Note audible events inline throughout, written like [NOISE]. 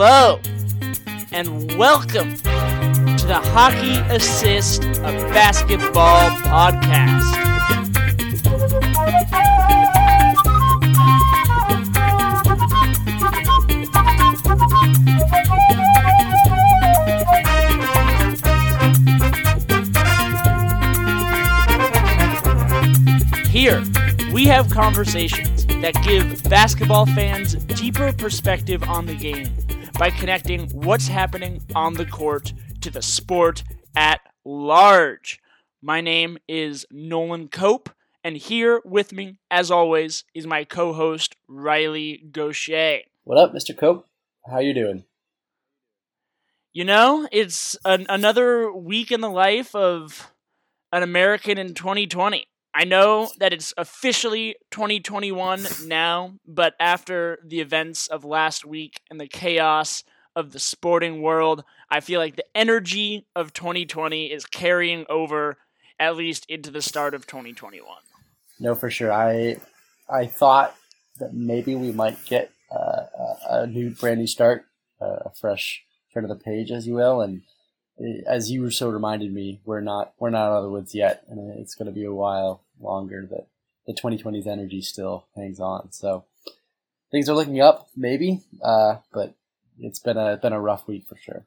Hello, and welcome to the Hockey Assist, a basketball podcast. Here, we have conversations that give basketball fans deeper perspective on the game by connecting what's happening on the court to the sport at large. My name is Nolan Cope, and here with me, as always, is my co-host Riley Gaucher. What up, Mr. Cope? How you doing? You know, it's an, another week in the life of an American in 2020. I know that it's officially 2021 now, but after the events of last week and the chaos of the sporting world, I feel like the energy of 2020 is carrying over at least into the start of 2021. No, for sure. I I thought that maybe we might get uh, a, new, brand new start, uh, a fresh turn of the page, as you will, and as you so reminded me, we're not we're not out of the woods yet, and it's going to be a while longer that the 2020's energy still hangs on. So things are looking up, maybe, uh, but it's been a been a rough week for sure.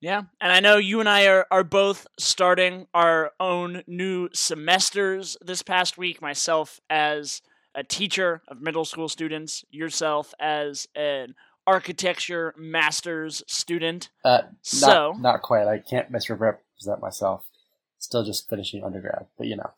Yeah, and I know you and I are, are both starting our own new semesters this past week. Myself as a teacher of middle school students, yourself as an architecture master's student. Uh, so not, not quite. I can't misrepresent myself. Still just finishing undergrad, but you know.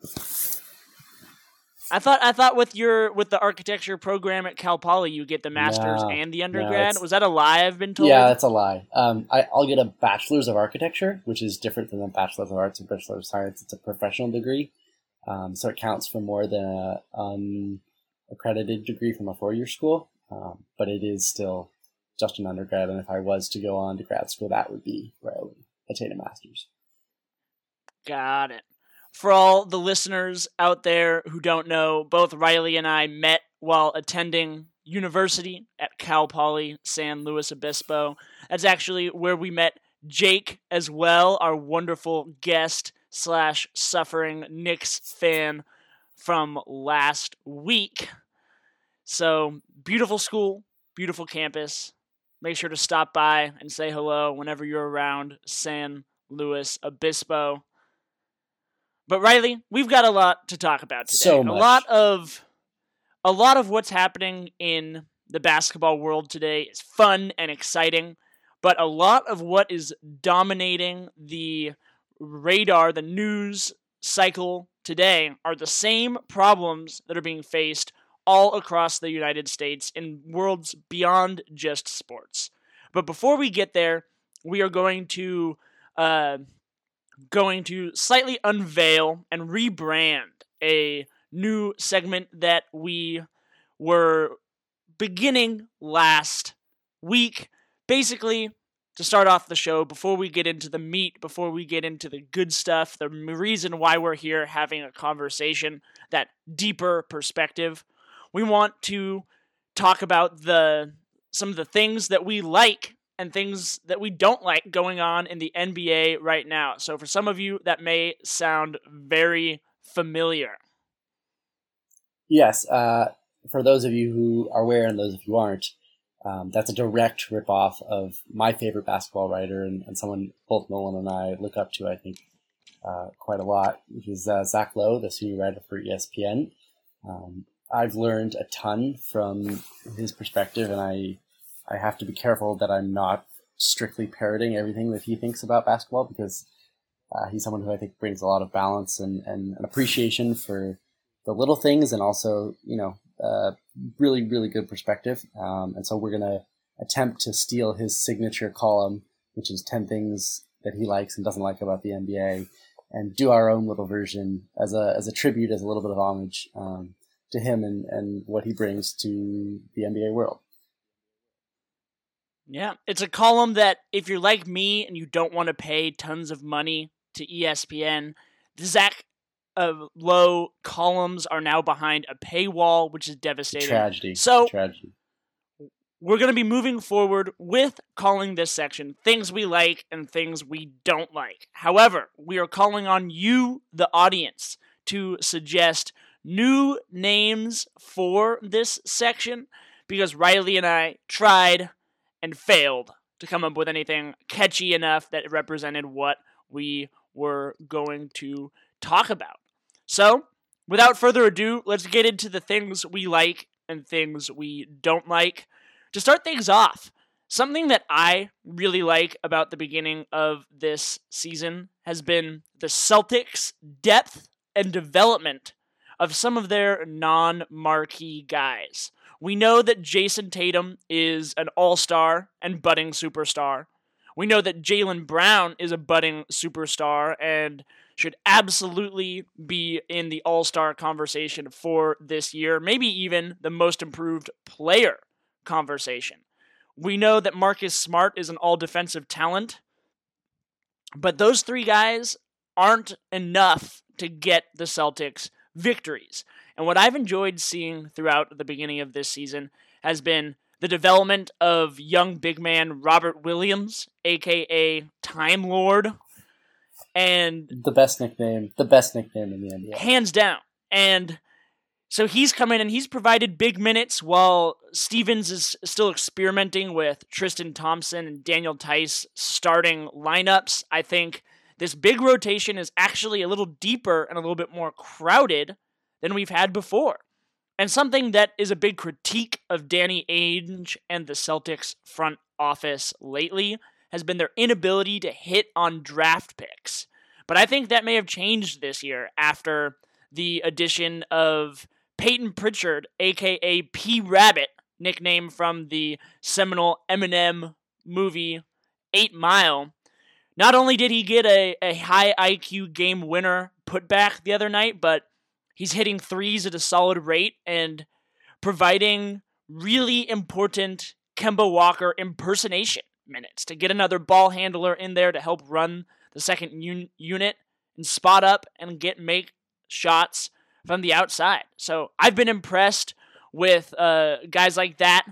I thought I thought with your with the architecture program at Cal Poly you get the masters no, and the undergrad. No, Was that a lie? I've been told. Yeah, that's a lie. Um, I, will get a bachelor's of architecture, which is different than a bachelor's of arts and bachelor of science. It's a professional degree, um, so it counts for more than a um, accredited degree from a four year school. Um, but it is still just an undergrad, and if I was to go on to grad school, that would be where I would attain a master's. Got it. For all the listeners out there who don't know, both Riley and I met while attending university at Cal Poly San Luis Obispo. That's actually where we met Jake as well, our wonderful guest slash suffering Knicks fan from last week. So beautiful school, beautiful campus, Make sure to stop by and say hello whenever you're around San Luis Obispo. But Riley, we've got a lot to talk about today. So much. A lot of a lot of what's happening in the basketball world today is fun and exciting, but a lot of what is dominating the radar, the news cycle today are the same problems that are being faced all across the United States in worlds beyond just sports. But before we get there, we are going to uh, going to slightly unveil and rebrand a new segment that we were beginning last week. Basically, to start off the show, before we get into the meat, before we get into the good stuff, the reason why we're here having a conversation, that deeper perspective, we want to talk about the some of the things that we like and things that we don't like going on in the NBA right now. So for some of you that may sound very familiar. Yes, uh, for those of you who are aware and those of you aren't, um, that's a direct ripoff of my favorite basketball writer and, and, someone both Nolan and I look up to, I think, uh, quite a lot, which is uh, Zach Lowe, the senior writer for ESPN. Um, I've learned a ton from his perspective, and I I have to be careful that I'm not strictly parroting everything that he thinks about basketball because uh, he's someone who I think brings a lot of balance and, and an appreciation for the little things and also you know uh, really really good perspective. Um, and so we're gonna attempt to steal his signature column, which is ten things that he likes and doesn't like about the NBA, and do our own little version as a as a tribute, as a little bit of homage. Um, to him and, and what he brings to the NBA world. Yeah, it's a column that if you're like me and you don't want to pay tons of money to ESPN, the Zach uh, Lowe columns are now behind a paywall, which is devastating. Tragedy. So tragedy. we're going to be moving forward with calling this section things we like and things we don't like. However, we are calling on you, the audience, to suggest new names for this section because Riley and I tried and failed to come up with anything catchy enough that represented what we were going to talk about. So, without further ado, let's get into the things we like and things we don't like. To start things off, something that I really like about the beginning of this season has been the Celtics' depth and development of some of their non marquee guys. We know that Jayson Tatum is an all star and budding superstar. We know that Jaylen Brown is a budding superstar and should absolutely be in the all star conversation for this year, maybe even the most improved player conversation. We know that Marcus Smart is an all defensive talent, but those three guys aren't enough to get the Celtics victories. And what I've enjoyed seeing throughout the beginning of this season has been the development of young big man Robert Williams, aka Time Lord, and the best nickname, the best nickname in the NBA, hands down. And so he's come in and he's provided big minutes while Stevens is still experimenting with Tristan Thompson and Daniel Theis starting lineups. I think this big rotation is actually a little deeper and a little bit more crowded than we've had before. And something that is a big critique of Danny Ainge and the Celtics front office lately has been their inability to hit on draft picks. But I think that may have changed this year after the addition of Payton Pritchard, aka P Rabbit, nickname from the seminal Eminem movie Eight Mile. Not only did he get a, a high IQ game winner put back the other night, but he's hitting threes at a solid rate and providing really important Kemba Walker impersonation minutes to get another ball handler in there to help run the second un- unit and spot up and get make shots from the outside. So I've been impressed with uh, guys like that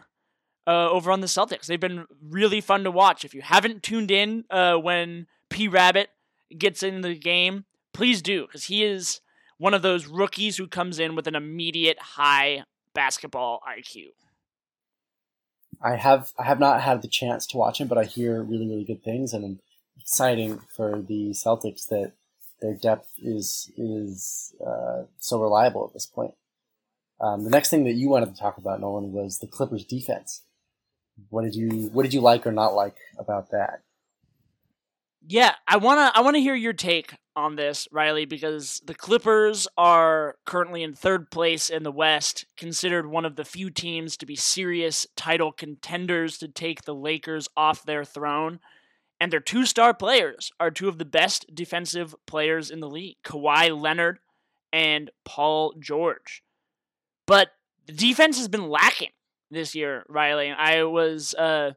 uh, over on the Celtics. They've been really fun to watch. If you haven't tuned in uh, when P Rabbit gets in the game, please do because he is one of those rookies who comes in with an immediate high basketball IQ. I have I have not had the chance to watch him, but I hear really really good things, and I'm exciting for the Celtics that their depth is is uh, so reliable at this point. Um, the next thing that you wanted to talk about, Nolan, was the Clippers' defense. What did you What did you like or not like about that? Yeah, I wanna I wanna hear your take on this, Riley, because the Clippers are currently in third place in the West, considered one of the few teams to be serious title contenders to take the Lakers off their throne. And their two star players are two of the best defensive players in the league Kawhi Leonard and Paul George. But the defense has been lacking this year, Riley. I was uh,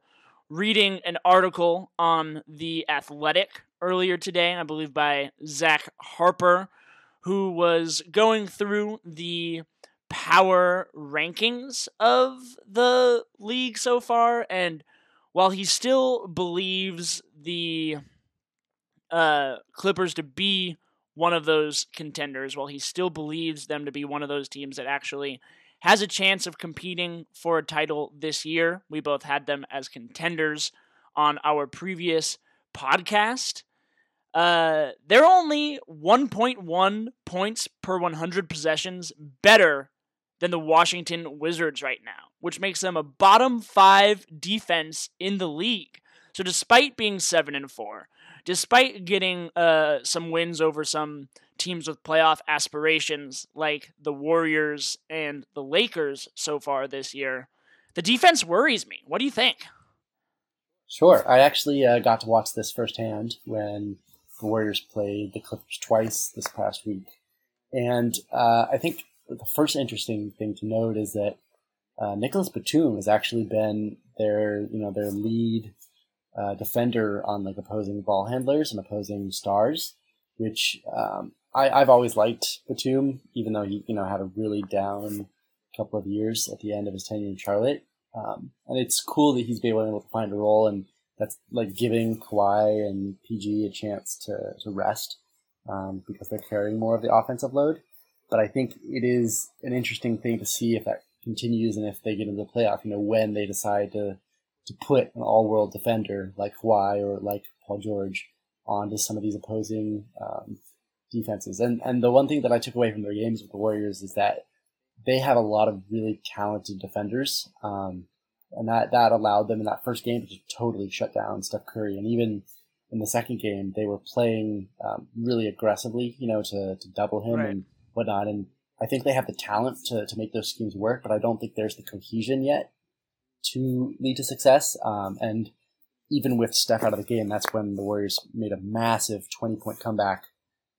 reading an article on The Athletic earlier today, I believe by Zach Harper, who was going through the power rankings of the league so far. And while he still believes the uh, Clippers to be one of those contenders, while he still believes them to be one of those teams that actually has a chance of competing for a title this year. We both had them as contenders on our previous podcast. Uh, they're only 1.1 points per 100 possessions better than the Washington Wizards right now, which makes them a bottom five defense in the league. So, despite being seven and four, despite getting uh, some wins over some teams with playoff aspirations like the Warriors and the Lakers so far this year, the defense worries me. What do you think? Sure. I actually uh, got to watch this firsthand when the Warriors played the Clippers twice this past week. And uh, I think the first interesting thing to note is that uh, Nicholas Batum has actually been their, you know, their lead uh, defender on like opposing ball handlers and opposing stars, which um, I, I've always liked Batum, even though he you know had a really down couple of years at the end of his tenure in Charlotte. Um, and it's cool that he's been able to find a role, and that's like giving Kawhi and PG a chance to, to rest um, because they're carrying more of the offensive load. But I think it is an interesting thing to see if that continues and if they get into the playoff. You know, when they decide to to put an all world defender like Kawhi or like Paul George onto some of these opposing um, defenses. And and the one thing that I took away from their games with the Warriors is that they have a lot of really talented defenders. Um, and that, that allowed them in that first game to totally shut down Steph Curry. And even in the second game, they were playing um, really aggressively, you know, to, to double him right. and whatnot. And I think they have the talent to, to make those schemes work, but I don't think there's the cohesion yet to lead to success. Um, and even with Steph out of the game, that's when the Warriors made a massive 20 point comeback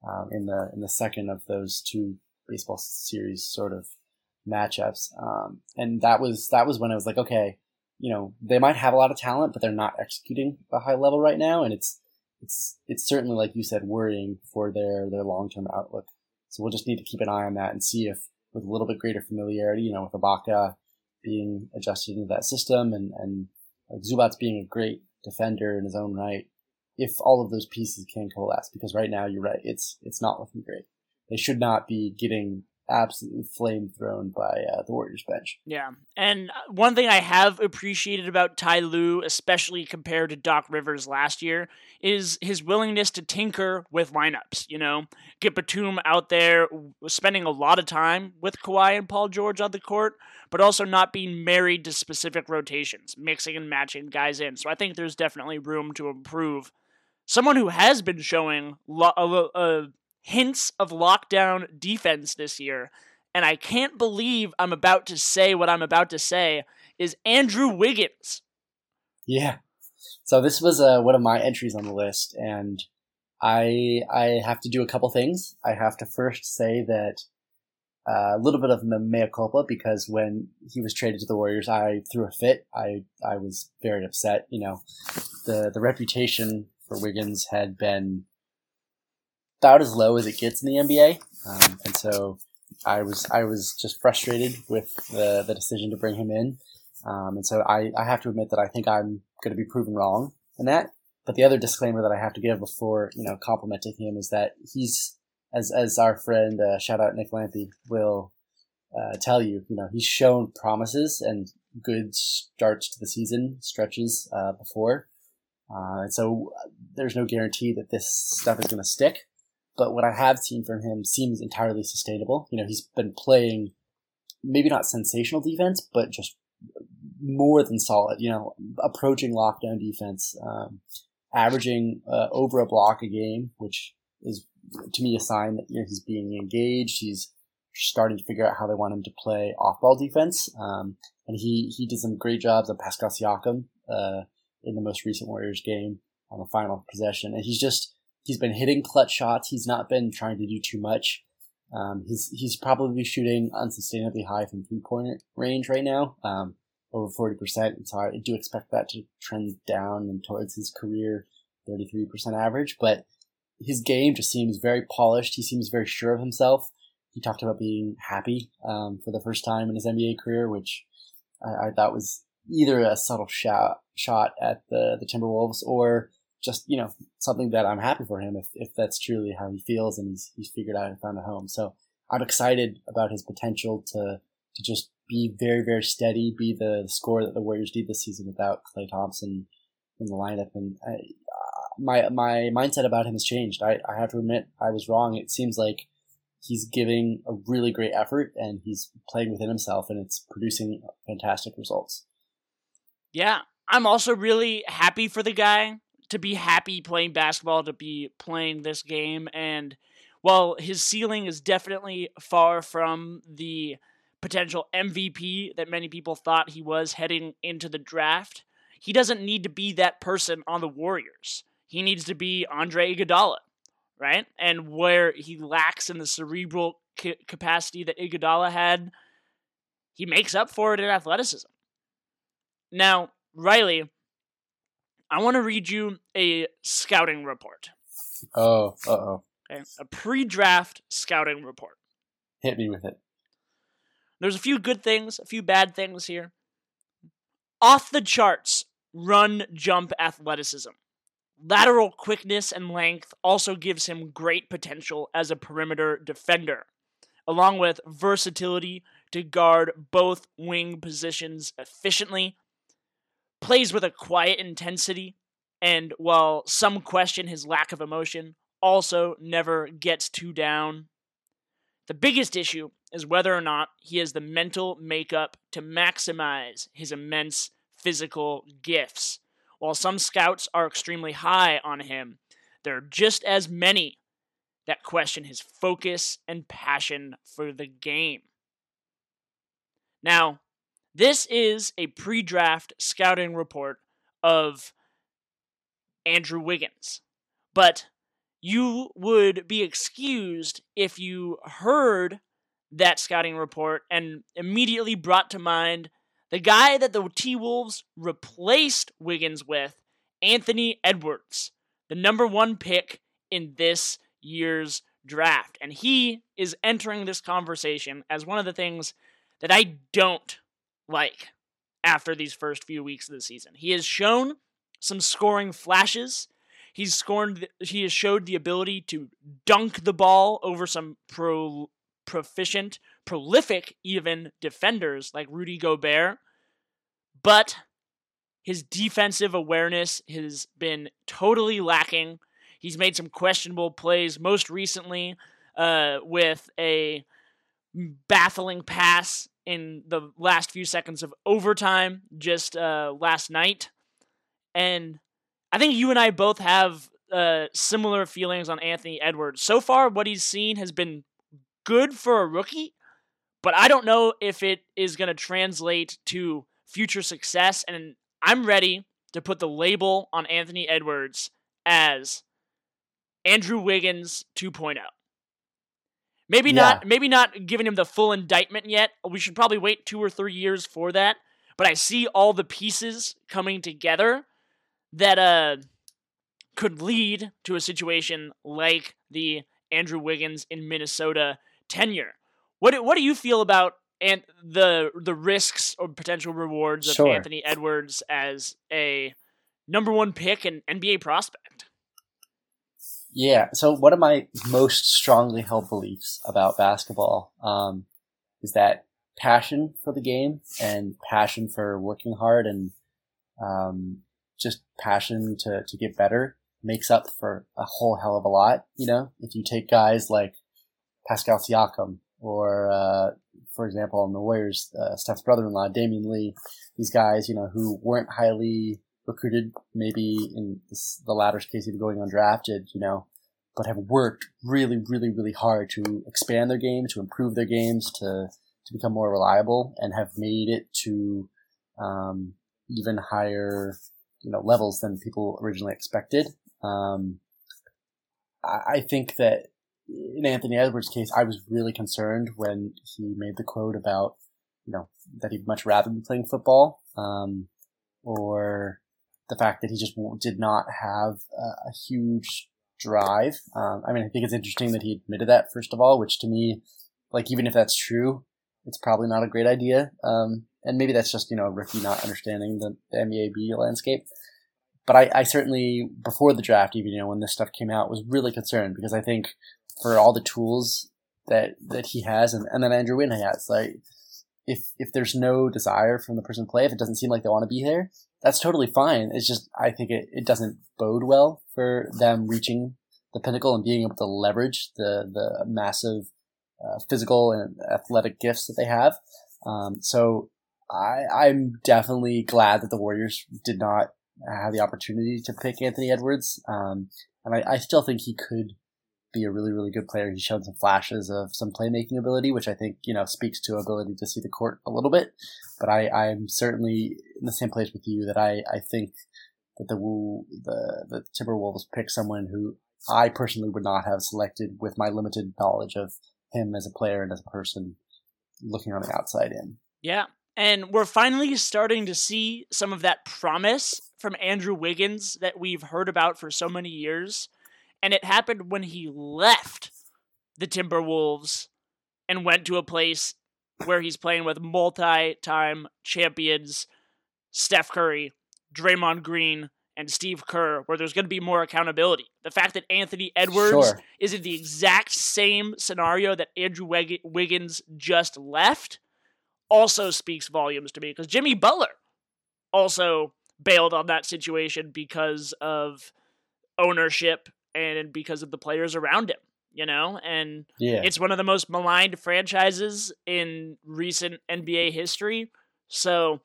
um, in the in the second of those two baseball series sort of matchups. Um, and that was that was when I was like, okay, you know, they might have a lot of talent, but they're not executing a high level right now, and it's it's it's certainly like you said, worrying for their their long term outlook. So we'll just need to keep an eye on that and see if, with a little bit greater familiarity, you know, with Ibaka being adjusted into that system and and like Zubac being a great defender in his own right, if all of those pieces can coalesce. Because right now, you're right, it's it's not looking great. They should not be getting absolutely flame thrown by uh, the Warriors bench. Yeah, and uh, one thing I have appreciated about Ty Lue, especially compared to Doc Rivers last year, is his willingness to tinker with lineups. You know, get Batum out there, spending a lot of time with Kawhi and Paul George on the court, but also not being married to specific rotations, mixing and matching guys in. So I think there's definitely room to improve. Someone who has been showing lo- hints of lockdown defense this year. And I can't believe I'm about to say what I'm about to say is Andrew Wiggins. Yeah. So this was uh, one of my entries on the list, and I I have to do a couple things. I have to first say that uh, a little bit of mea culpa because when he was traded to the Warriors, I threw a fit. I I was very upset. You know, the the reputation for Wiggins had been about as low as it gets in the NBA, um, and so I was I was just frustrated with the the decision to bring him in, um, and so I, I have to admit that I think I'm going to be proven wrong in that. But the other disclaimer that I have to give before you know complimenting him is that he's as as our friend uh, shout out Nick Lampy will uh, tell you, you know he's shown promises and good starts to the season stretches uh, before, uh, and so uh, there's no guarantee that this stuff is going to stick but what I have seen from him seems entirely sustainable. You know, he's been playing maybe not sensational defense, but just more than solid. You know, approaching lockdown defense, um, averaging uh, over a block a game, which is to me a sign that you know he's being engaged. He's starting to figure out how they want him to play off-ball defense, um, and he he did some great jobs on Pascal Siakam uh, in the most recent Warriors game on the final possession, and he's just he's been hitting clutch shots. He's not been trying to do too much. Um, he's he's probably shooting unsustainably high from three point range right now, um, over forty percent. And so I do expect that to trend down and towards his career thirty three percent average. But his game just seems very polished. He seems very sure of himself. He talked about being happy um, for the first time in his NBA career, which I, I thought was either a subtle shot shot at the the Timberwolves or just you know something that I'm happy for him if, if that's truly how he feels and he's he's figured out and found a home. So I'm excited about his potential to to just be very very steady, be the, the scorer that the Warriors need this season without Klay Thompson in the lineup. And I, uh, my my mindset about him has changed. I, I have to admit I was wrong. It seems like he's giving a really great effort and he's playing within himself and it's producing fantastic results. Yeah, I'm also really happy for the guy to be happy playing basketball, to be playing this game. And while his ceiling is definitely far from the potential MVP that many people thought he was heading into the draft, he doesn't need to be that person on the Warriors. He needs to be Andre Iguodala, right? And where he lacks in the cerebral capacity that Iguodala had, he makes up for it in athleticism. Now, Riley, I want to read you a scouting report. Oh, uh oh. Okay, a pre-draft scouting report. Hit me with it. There's a few good things, a few bad things here. off the charts run jump athleticism. Lateral quickness and length also gives him great potential as a perimeter defender, along with versatility to guard both wing positions efficiently. Plays with a quiet intensity, and while some question his lack of emotion, also never gets too down. The biggest issue is whether or not he has the mental makeup to maximize his immense physical gifts. While some scouts are extremely high on him, there are just as many that question his focus and passion for the game. Now, this is a pre draft scouting report of Andrew Wiggins, but you would be excused if you heard that scouting report and immediately brought to mind the guy that the T Wolves replaced Wiggins with, Anthony Edwards, the number one pick in this year's draft. And he is entering this conversation as one of the things that I don't like after these first few weeks of the season. He has shown some scoring flashes. He's scored. He has showed the ability to dunk the ball over some pro proficient, prolific even defenders like Rudy Gobert, but his defensive awareness has been totally lacking. He's made some questionable plays, most recently uh, with a baffling pass in the last few seconds of overtime just uh, last night. And I think you and I both have uh, similar feelings on Anthony Edwards. So far, what he's seen has been good for a rookie, but I don't know if it is going to translate to future success. And I'm ready to put the label on Anthony Edwards as Andrew Wiggins 2.0. Maybe yeah. not maybe not giving him the full indictment yet. We should probably wait 2 or 3 years for that. But I see all the pieces coming together that uh could lead to a situation like the Andrew Wiggins in Minnesota tenure. What what do you feel about and the the risks or potential rewards of sure. Anthony Edwards as a number one pick and NBA prospect? Yeah. So one of my most strongly held beliefs about basketball um, is that passion for the game and passion for working hard and um, just passion to, to get better makes up for a whole hell of a lot. You know, if you take guys like Pascal Siakam, or uh, for example, on the Warriors, uh, Steph's brother-in-law, Damion Lee. These guys, you know, who weren't highly recruited, maybe in this, the latter's case, even going undrafted, you know, but have worked really, really, really hard to expand their game, to improve their games, to to become more reliable, and have made it to um, even higher, you know, levels than people originally expected. Um, I, I think that in Anthony Edwards' case, I was really concerned when he made the quote about, you know, that he'd much rather be playing football, um, or the fact that he just did not have a, a huge drive. Um, I mean, I think it's interesting that he admitted that first of all, which to me, like even if that's true, it's probably not a great idea. Um, and maybe that's just you know rookie not understanding the, the NBA landscape. But I, I certainly before the draft, even you know when this stuff came out, was really concerned because I think for all the tools that that he has, and, and then Andrew Wynn has. Like, if if there's no desire from the person to play, if it doesn't seem like they want to be there, that's totally fine. It's just I think it, it doesn't bode well for them reaching the pinnacle and being able to leverage the the massive uh, physical and athletic gifts that they have. Um, so I I'm definitely glad that the Warriors did not have the opportunity to pick Anthony Edwards. Um, and I, I still think he could be a really, really good player. He's shown some flashes of some playmaking ability, which I think, you know, speaks to ability to see the court a little bit. But I, I'm certainly in the same place with you that I, I think that the the, the Timberwolves pick someone who I personally would not have selected with my limited knowledge of him as a player and as a person looking on the outside in. Yeah. And we're finally starting to see some of that promise from Andrew Wiggins that we've heard about for so many years and it happened when he left the Timberwolves and went to a place where he's playing with multi-time champions Steph Curry, Draymond Green, and Steve Kerr, where there's going to be more accountability. The fact that Anthony Edwards Sure. is in the exact same scenario that Andrew Wig- Wiggins just left also speaks volumes to me because Jimmy Butler also bailed on that situation because of ownership and because of the players around him, you know? And Yeah. it's one of the most maligned franchises in recent NBA history. So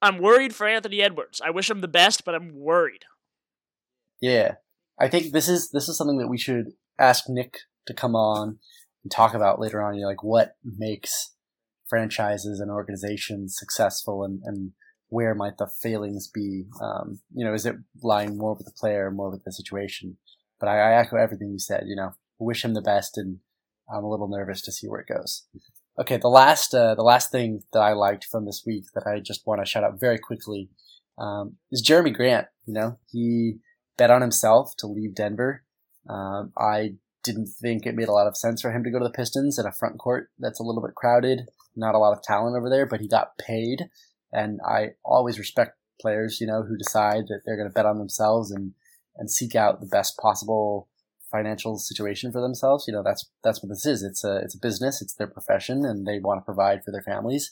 I'm worried for Anthony Edwards. I wish him the best, but I'm worried. Yeah, I think this is this is something that we should ask Nick to come on and talk about later on. You know, like what makes franchises and organizations successful, and and where might the failings be? Um, you know, is it lying more with the player, more with the situation? But I, I echo everything you said. You know, wish him the best, and I'm a little nervous to see where it goes. Okay, the last uh, the last thing that I liked from this week that I just want to shout out very quickly um, is Jerami Grant. You know, he bet on himself to leave Denver. Um, I didn't think it made a lot of sense for him to go to the Pistons in a front court that's a little bit crowded, not a lot of talent over there, but he got paid. And I always respect players, you know, who decide that they're going to bet on themselves and, and seek out the best possible financial situation for themselves. You know, that's, that's what this is. It's a, it's a business. It's their profession and they want to provide for their families.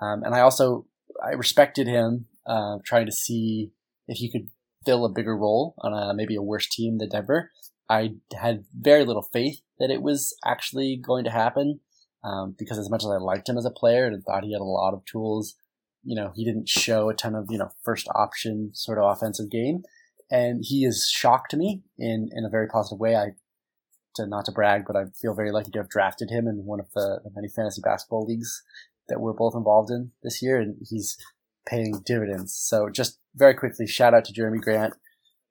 Um, and I also, I respected him, uh, trying to see if he could fill a bigger role on a maybe a worse team than Denver. I had very little faith that it was actually going to happen um, because as much as I liked him as a player and thought he had a lot of tools, you know, he didn't show a ton of you know first option sort of offensive game, and he has shocked me in in a very positive way. I to not to brag, but I feel very lucky to have drafted him in one of the, the many fantasy basketball leagues that we're both involved in this year, and he's paying dividends. So just very quickly, shout out to Jerami Grant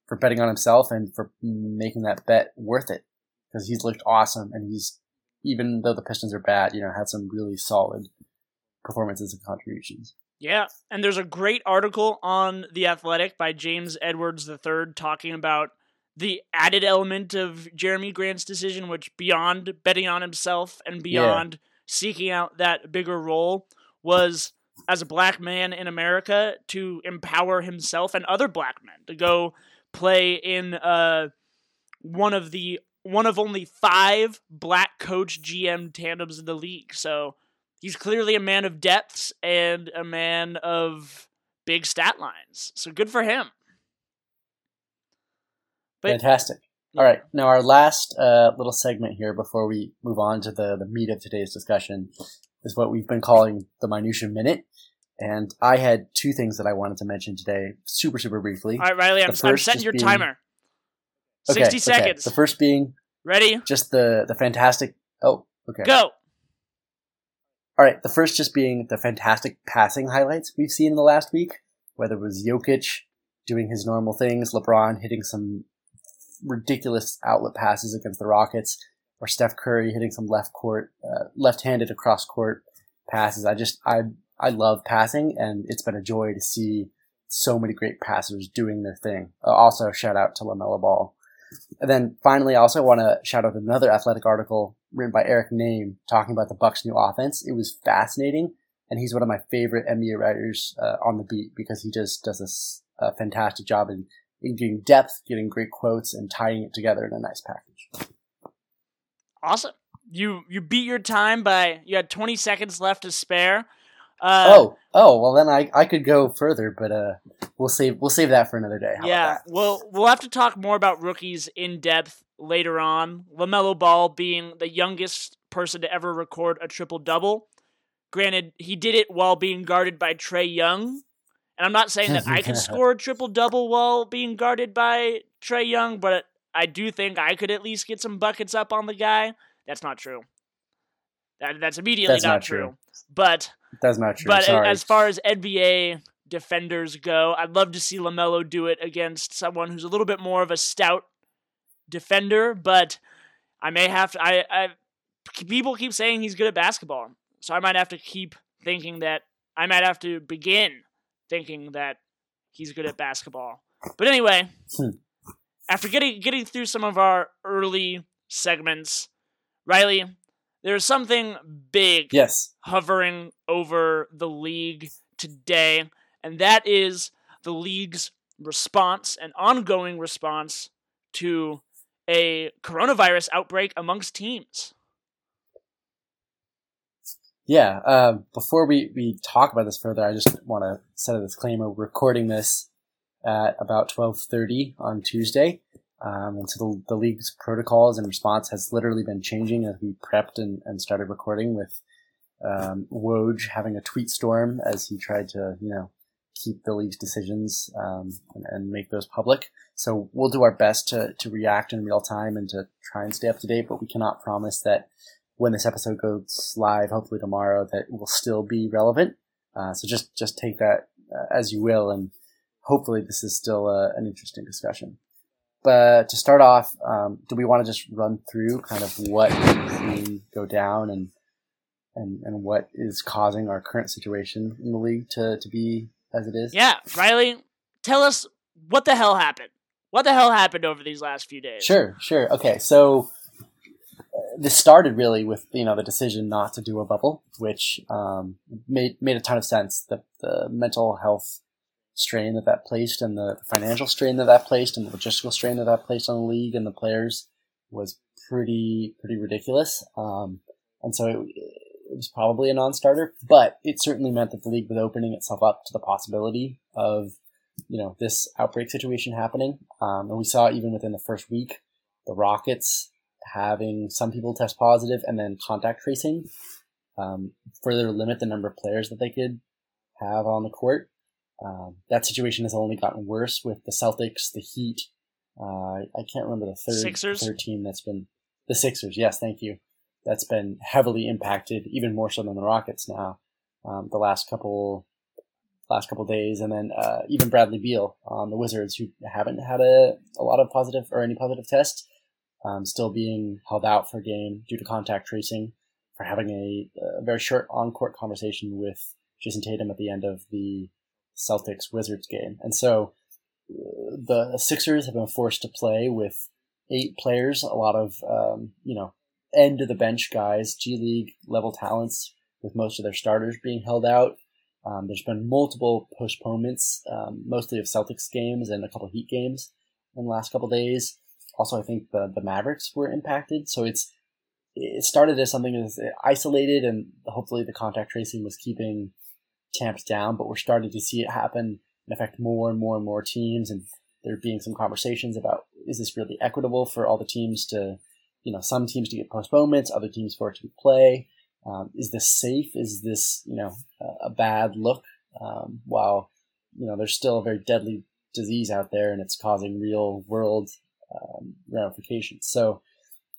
for betting on himself and for making that bet worth it because he's looked awesome and he's even though the Pistons are bad, you know, had some really solid performances and contributions. Yeah, and there's a great article on The Athletic by James Edwards III talking about the added element of Jerami Grant's decision, which beyond betting on himself and beyond yeah. seeking out that bigger role was as a black man in America to empower himself and other black men to go play in uh, one of the one of only five black coach GM tandems in the league. So he's clearly a man of depths and a man of big stat lines. So good for him. But, Fantastic. All right, now our last uh, little segment here before we move on to the, the meat of today's discussion is what we've been calling the minutia minute. And I had two things that I wanted to mention today, super, super briefly. All right, Riley, I'm, I'm setting your being, timer. Okay, 60 seconds. Okay. The first being ready. Just the the fantastic. Oh, okay. Go. All right. The first just being the fantastic passing highlights we've seen in the last week, whether it was Jokic doing his normal things, LeBron hitting some ridiculous outlet passes against the Rockets, or Steph Curry hitting some left court, uh, left-handed across court passes. I just I I love passing, and it's been a joy to see so many great passers doing their thing. Uh, also, shout out to LaMelo Ball. And then finally, I also want to shout out another athletic article written by Eric Nehm talking about the Bucks' new offense. It was fascinating, and he's one of my favorite NBA writers uh, on the beat because he just does a, a fantastic job in, in getting depth, getting great quotes, and tying it together in a nice package. Awesome. You you beat your time by you had 20 seconds left to spare. Uh, oh, oh, well then I, I could go further, but uh, we'll save we'll save that for another day. How yeah, well we'll have to talk more about rookies in depth later on. LaMelo Ball being the youngest person to ever record a triple double. Granted, he did it while being guarded by Trae Young, and I'm not saying that I could [LAUGHS] score a triple double while being guarded by Trae Young, but I do think I could at least get some buckets up on the guy. That's not true. That, that's immediately that's not, not true. true. But that's not true. But Sorry. as far as NBA defenders go, I'd love to see LaMelo do it against someone who's a little bit more of a stout defender. But I may have to. I, I people keep saying he's good at basketball, so I might have to keep thinking that. I might have to begin thinking that he's good at basketball. But anyway, hmm. after getting getting through some of our early segments, Riley, there's something big yes. hovering over the league today, and that is the league's response and ongoing response to a coronavirus outbreak amongst teams. Yeah. Uh, before we, we talk about this further, I just want to set a disclaimer. We're recording this at about 12:30 on Tuesday, um, and so the, the league's protocols and response has literally been changing as we prepped and, and started recording. With um, Woj having a tweet storm as he tried to, you know, keep the league's decisions um, and, and make those public. So we'll do our best to, to react in real time and to try and stay up to date, but we cannot promise that when this episode goes live, hopefully tomorrow, that will still be relevant. Uh, so just just take that uh, as you will, and hopefully this is still uh, an interesting discussion. But to start off, um, do we want to just run through kind of what we've seen go down and and and what is causing our current situation in the league to to be as it is? Yeah, Riley, tell us what the hell happened. What the hell happened over these last few days? Sure, sure. Okay, so this started really with you know the decision not to do a bubble, which um, made made a ton of sense. The the mental health strain that that placed, and the financial strain that that placed, and the logistical strain that that placed on the league and the players was pretty pretty ridiculous. Um, and so it, it was probably a non-starter, but it certainly meant that the league was opening itself up to the possibility of you know this outbreak situation happening. Um, and we saw even within the first week, the Rockets having some people test positive and then contact tracing um, further limit the number of players that they could have on the court. Um, that situation has only gotten worse with the Celtics, the Heat. Uh, I can't remember the third, Sixers? third team that's been the Sixers. Yes, thank you. That's been heavily impacted, even more so than the Rockets now. Um, the last couple last couple days, and then uh, even Bradley Beal on the Wizards, who haven't had a, a lot of positive or any positive tests, um, still being held out for game due to contact tracing, for having a, a very short on court conversation with Jayson Tatum at the end of the Celtics Wizards game. And so the Sixers have been forced to play with eight players, a lot of, um, you know, end of the bench guys, G League level talents, with most of their starters being held out. Um, there's been multiple postponements, um, mostly of Celtics games and a couple Heat games in the last couple days. Also, I think the the Mavericks were impacted, so it's it started as something that's isolated, and hopefully the contact tracing was keeping tamps down. But we're starting to see it happen and affect more and more and more teams, and there being some conversations about is this really equitable for all the teams to, you know, some teams to get postponements, other teams for it to play. Um, is this safe? Is this you know a bad look? Um, while you know there's still a very deadly disease out there, and it's causing real world um, ramifications. So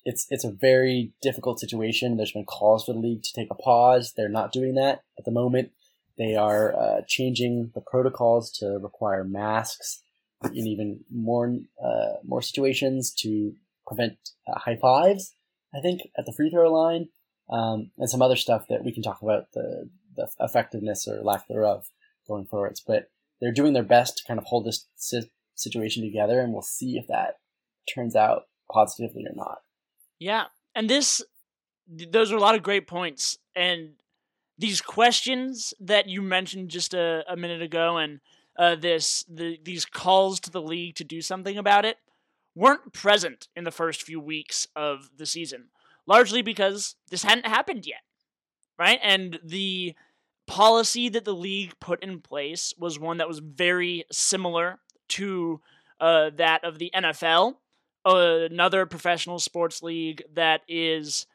it's it's a very difficult situation. There's been calls for the league to take a pause. They're not doing that at the moment. They are uh, changing the protocols to require masks in even more uh, more situations to prevent uh, high fives. I think at the free throw line um, and some other stuff that we can talk about the the effectiveness or lack thereof going forwards. But they're doing their best to kind of hold this situation together, and we'll see if that turns out positively or not. Yeah. And this, those are a lot of great points. And these questions that you mentioned just a, a minute ago and uh, this the, these calls to the league to do something about it weren't present in the first few weeks of the season, largely because this hadn't happened yet, right? And the policy that the league put in place was one that was very similar to uh, that of the NFL, another professional sports league that is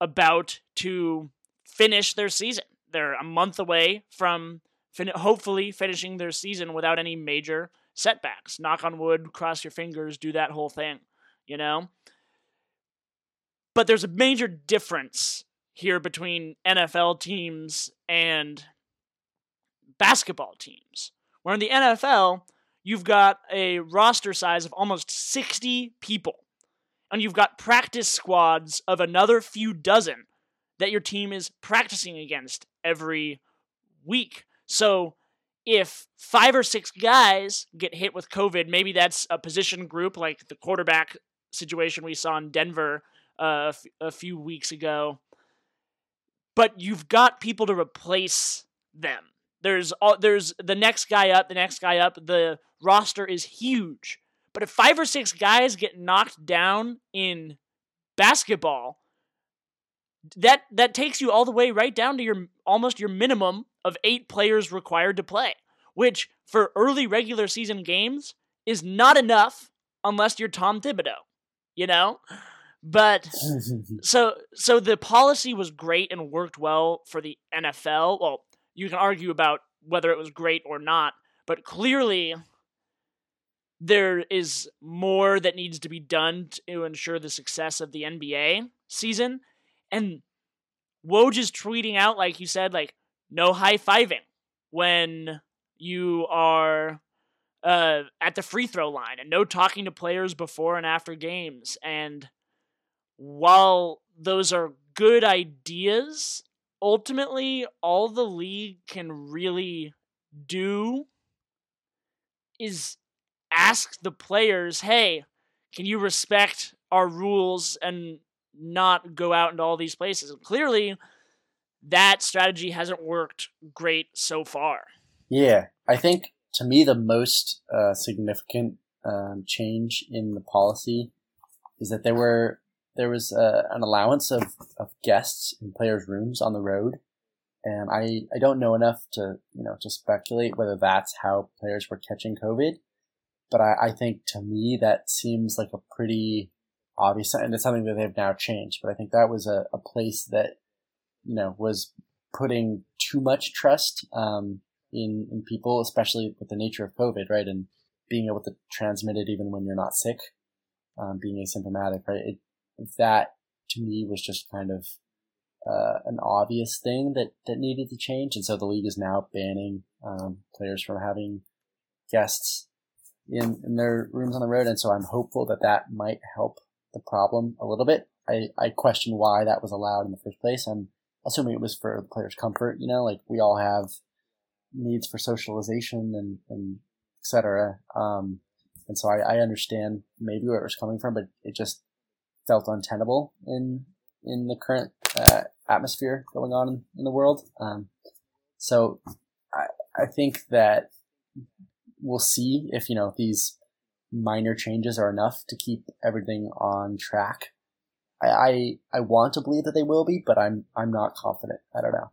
about to finish their season. They're a month away from fin- hopefully finishing their season without any major setbacks. Knock on wood, cross your fingers, do that whole thing, you know? But there's a major difference here between NFL teams and basketball teams. Where in the NFL, you've got a roster size of almost 60 people. And you've got practice squads of another few dozen that your team is practicing against every week. So if five or six guys get hit with COVID, maybe that's a position group like the quarterback situation we saw in Denver uh, a few weeks ago. But you've got people to replace them There's all there's the next guy up, the next guy up. The roster is huge. But if five or six guys get knocked down in basketball, that that takes you all the way right down to your almost your minimum of 8 players required to play, which for early regular season games is not enough unless you're Tom Thibodeau, you know? But [LAUGHS] so so the policy was great and worked well for the NFL. Well, you can argue about whether it was great or not, but clearly there is more that needs to be done to ensure the success of the NBA season. And Woj is tweeting out, like you said, like no high fiving when you are uh, at the free throw line and no talking to players before and after games. And while those are good ideas, ultimately all the league can really do is ask the players, hey, can you respect our rules and not go out into all these places? And clearly, that strategy hasn't worked great so far. Yeah, I think to me the most uh, significant um, change in the policy is that there were there was uh, an allowance of, of guests in players' rooms on the road, and I, I don't know enough to you know to speculate whether that's how players were catching COVID, but I, I think to me that seems like a pretty obvious and it's something that they've now changed. But I think that was a, a place that you know was putting too much trust um, in in people, especially with the nature of COVID, right, and being able to transmit it even when you're not sick, um, being asymptomatic, right. It, that to me was just kind of uh, an obvious thing that, that needed to change. And so the league is now banning um, players from having guests in, in their rooms on the road. And so I'm hopeful that that might help the problem a little bit. I, I question why that was allowed in the first place. I'm assuming it was for the players' comfort, you know, like we all have needs for socialization and, and et cetera. Um, and so I, I understand maybe where it was coming from, but it just felt untenable in in the current uh, atmosphere going on in, the world. Um, so I, I think that we'll see if you know these minor changes are enough to keep everything on track. I, I I want to believe that they will be, but I'm I'm not confident. I don't know.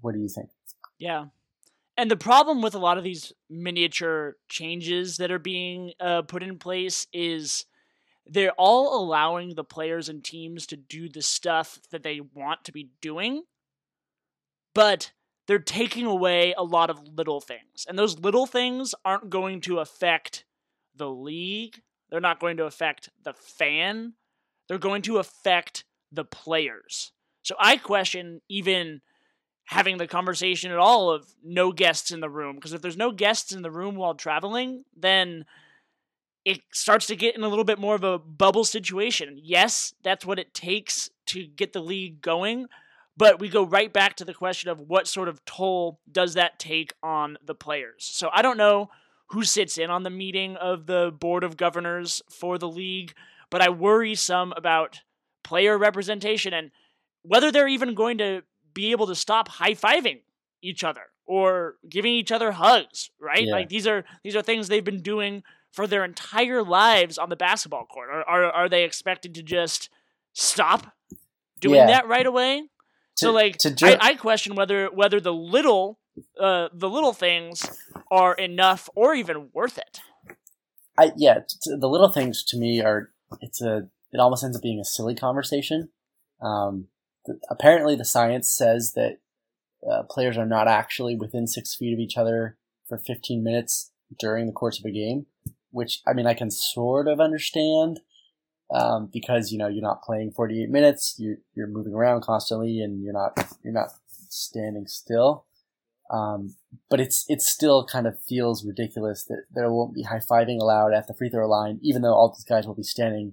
What do you think? Yeah. And the problem with a lot of these miniature changes that are being uh, put in place is they're all allowing the players and teams to do the stuff that they want to be doing, but they're taking away a lot of little things. And those little things aren't going to affect the league, they're not going to affect the fan, they're going to affect the players. So I question even having the conversation at all of no guests in the room because if there's no guests in the room while traveling, then it starts to get in a little bit more of a bubble situation. Yes, that's what it takes to get the league going, but we go right back to the question of what sort of toll does that take on the players. So I don't know who sits in on the meeting of the board of governors for the league, but I worry some about player representation and whether they're even going to be able to stop high-fiving each other or giving each other hugs, right? Yeah. Like these are these are things they've been doing for their entire lives on the basketball court? Are are, are they expected to just stop doing yeah. that right away? To, so like ju- I, I question whether whether the little uh, the little things are enough or even worth it. I yeah, t- the little things to me are it's a it almost ends up being a silly conversation. Um, th- apparently, the science says that uh, players are not actually within six feet of each other for 15 minutes during the course of a game which I mean I can sort of understand um, because you know you're not playing 48 minutes, you're you're moving around constantly, and you're not you're not standing still. Um, but it's it still kind of feels ridiculous that there won't be high fiving allowed at the free throw line, even though all these guys will be standing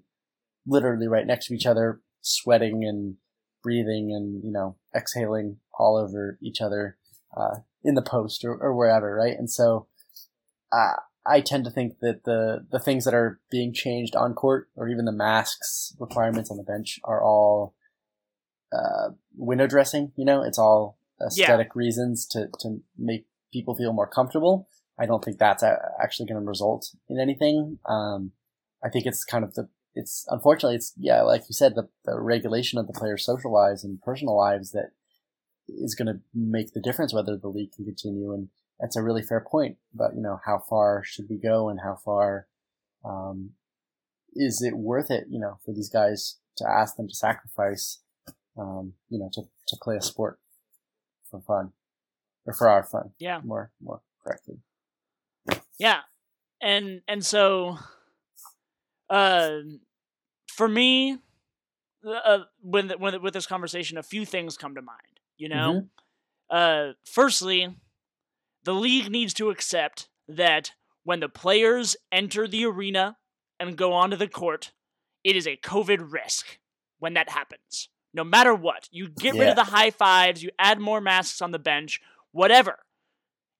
literally right next to each other, sweating and breathing and you know exhaling all over each other uh, in the post or, or wherever, right? And so uh, I tend to think that the the things that are being changed on court, or even the masks requirements on the bench, are all uh, window dressing. You know, it's all aesthetic yeah. reasons to to make people feel more comfortable. I don't think that's actually going to result in anything. Um, I think it's kind of the it's unfortunately it's yeah like you said the, the regulation of the players' social lives and personal lives that is going to make the difference whether the league can continue and that's a really fair point about you know how far should we go and how far um, is it worth it you know for these guys to ask them to sacrifice um, you know to, to play a sport for fun. Or for our fun. Yeah. More more correctly. Yeah. And and so uh for me uh, when when with this conversation a few things come to mind you know? Mm-hmm. uh firstly the league needs to accept that when the players enter the arena and go onto the court it is a covid risk when that happens no matter what you get yeah. rid of the high fives you add more masks on the bench whatever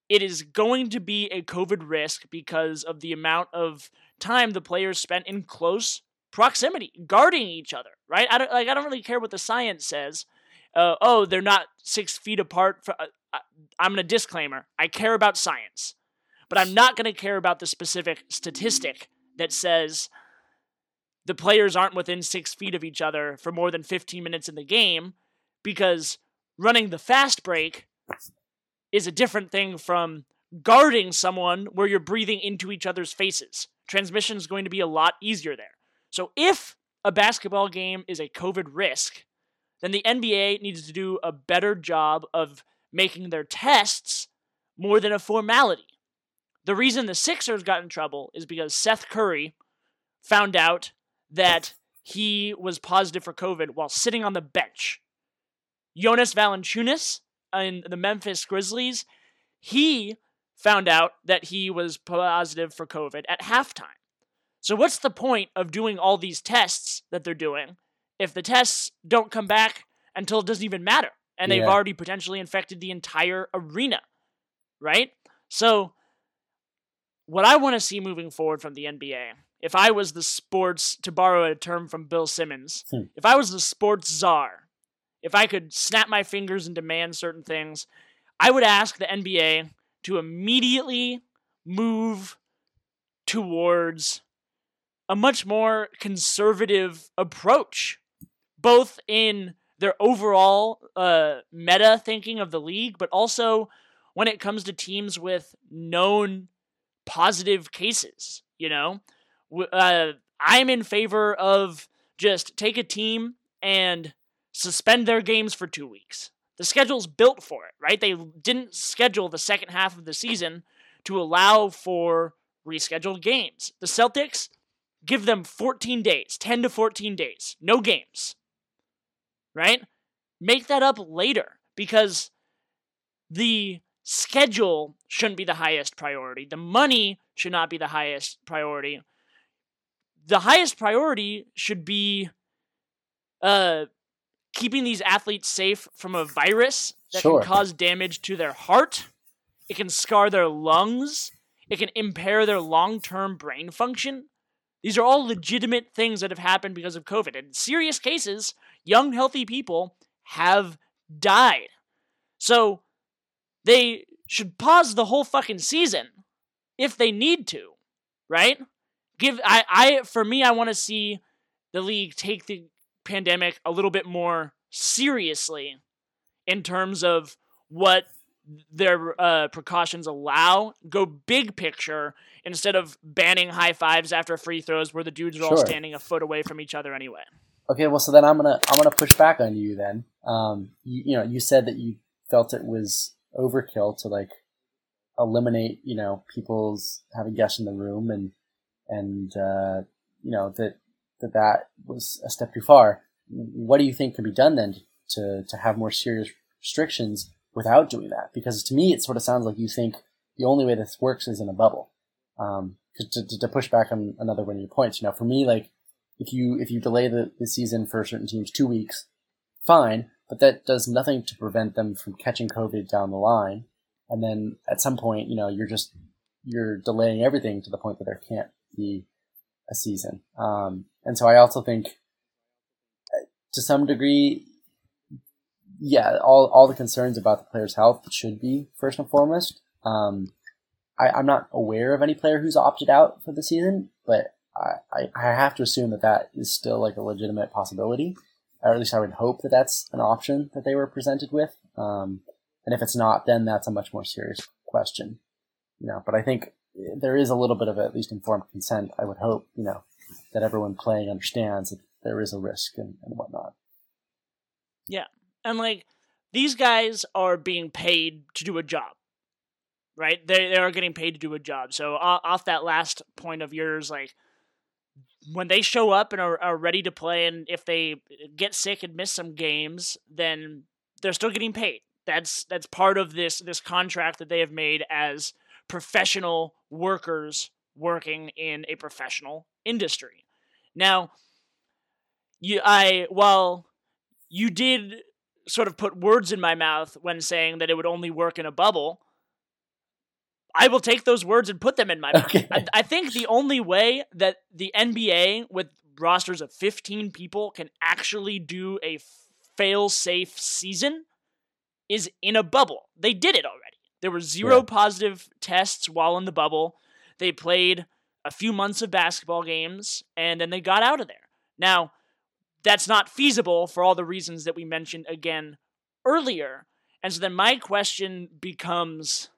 it is going to be a COVID risk because of the amount of time the players spent in close proximity, guarding each other. Right? I don't like. I don't really care what the science says. Uh, oh, they're not six feet apart. For, uh, uh I'm a disclaimer. I care about science, but I'm not going to care about the specific statistic that says the players aren't within six feet of each other for more than 15 minutes in the game because running the fast break is a different thing from guarding someone where you're breathing into each other's faces. Transmission is going to be a lot easier there. So if a basketball game is a COVID risk, then the NBA needs to do a better job of making their tests more than a formality. The reason the Sixers got in trouble is because Seth Curry found out that he was positive for COVID while sitting on the bench. Jonas Valanciunas in the Memphis Grizzlies, he found out that he was positive for COVID at halftime. So, what's the point of doing all these tests that they're doing if the tests don't come back until it doesn't even matter and they've already potentially infected the entire arena? Right? So, what I want to see moving forward from the NBA, if I was the sports, to borrow a term from Bill Simmons, hmm. if I was the sports czar, if I could snap my fingers and demand certain things, I would ask the NBA to immediately move towards a much more conservative approach, both in their overall uh, meta thinking of the league, but also when it comes to teams with known positive cases. You know, uh, I'm in favor of just take a team and suspend their games for two weeks. The schedule's built for it, right? They didn't schedule the second half of the season to allow for rescheduled games. The Celtics give them 14 days, 10 to 14 days, no games, right? Make that up later because the schedule shouldn't be the highest priority. The money should not be the highest priority. The highest priority should be uh, keeping these athletes safe from a virus that sure. can cause damage to their heart, it can scar their lungs, it can impair their long term brain function. These are all legitimate things that have happened because of COVID. In serious cases, young, healthy people have died. So they should pause the whole fucking season if they need to, right? Give I I for me I want to see the league take the pandemic a little bit more seriously in terms of what their uh, precautions allow. Go big picture instead of banning high fives after free throws where the dudes are sure. all standing a foot away from each other anyway. Okay, well, so then I'm gonna I'm gonna push back on you. Then, um, you, you know, you said that you felt it was overkill to like eliminate, you know, people's having guests in the room and and uh, you know that that that was a step too far. What do you think can be done then to to have more serious restrictions without doing that? Because to me, it sort of sounds like you think the only way this works is in a bubble. Um, to, to, push back on another one of your points, you know, for me, like if you if you delay the, the season for certain teams two weeks, fine, but that does nothing to prevent them from catching COVID down the line. And then at some point, you know, you're just you're delaying everything to the point that there can't be a season. Um, and so I also think, uh, to some degree, yeah, all all the concerns about the player's health should be first and foremost. Um, I, I'm not aware of any player who's opted out for the season, but I, I, I have to assume that that is still like a legitimate possibility, or at least I would hope that that's an option that they were presented with. Um, and if it's not, then that's a much more serious question. You know, but I think there is a little bit of at least informed consent. I would hope, you know, that everyone playing understands that there is a risk and, and whatnot. Yeah, and like these guys are being paid to do a job, right? They they are getting paid to do a job. So off that last point of yours, like when they show up and are, are ready to play, and if they get sick and miss some games, then they're still getting paid. That's that's part of this this contract that they have made as professional workers working in a professional industry. Now, you I while you did sort of put words in my mouth when saying that it would only work in a bubble. I will take those words and put them in my mouth. Okay. I, I think the only way that the NBA with rosters of 15 people can actually do a fail safe season is in a bubble. They did it already. There were zero yeah. positive tests while in the bubble. They played a few months of basketball games and then they got out of there. Now, that's not feasible for all the reasons that we mentioned again earlier. And so then my question becomes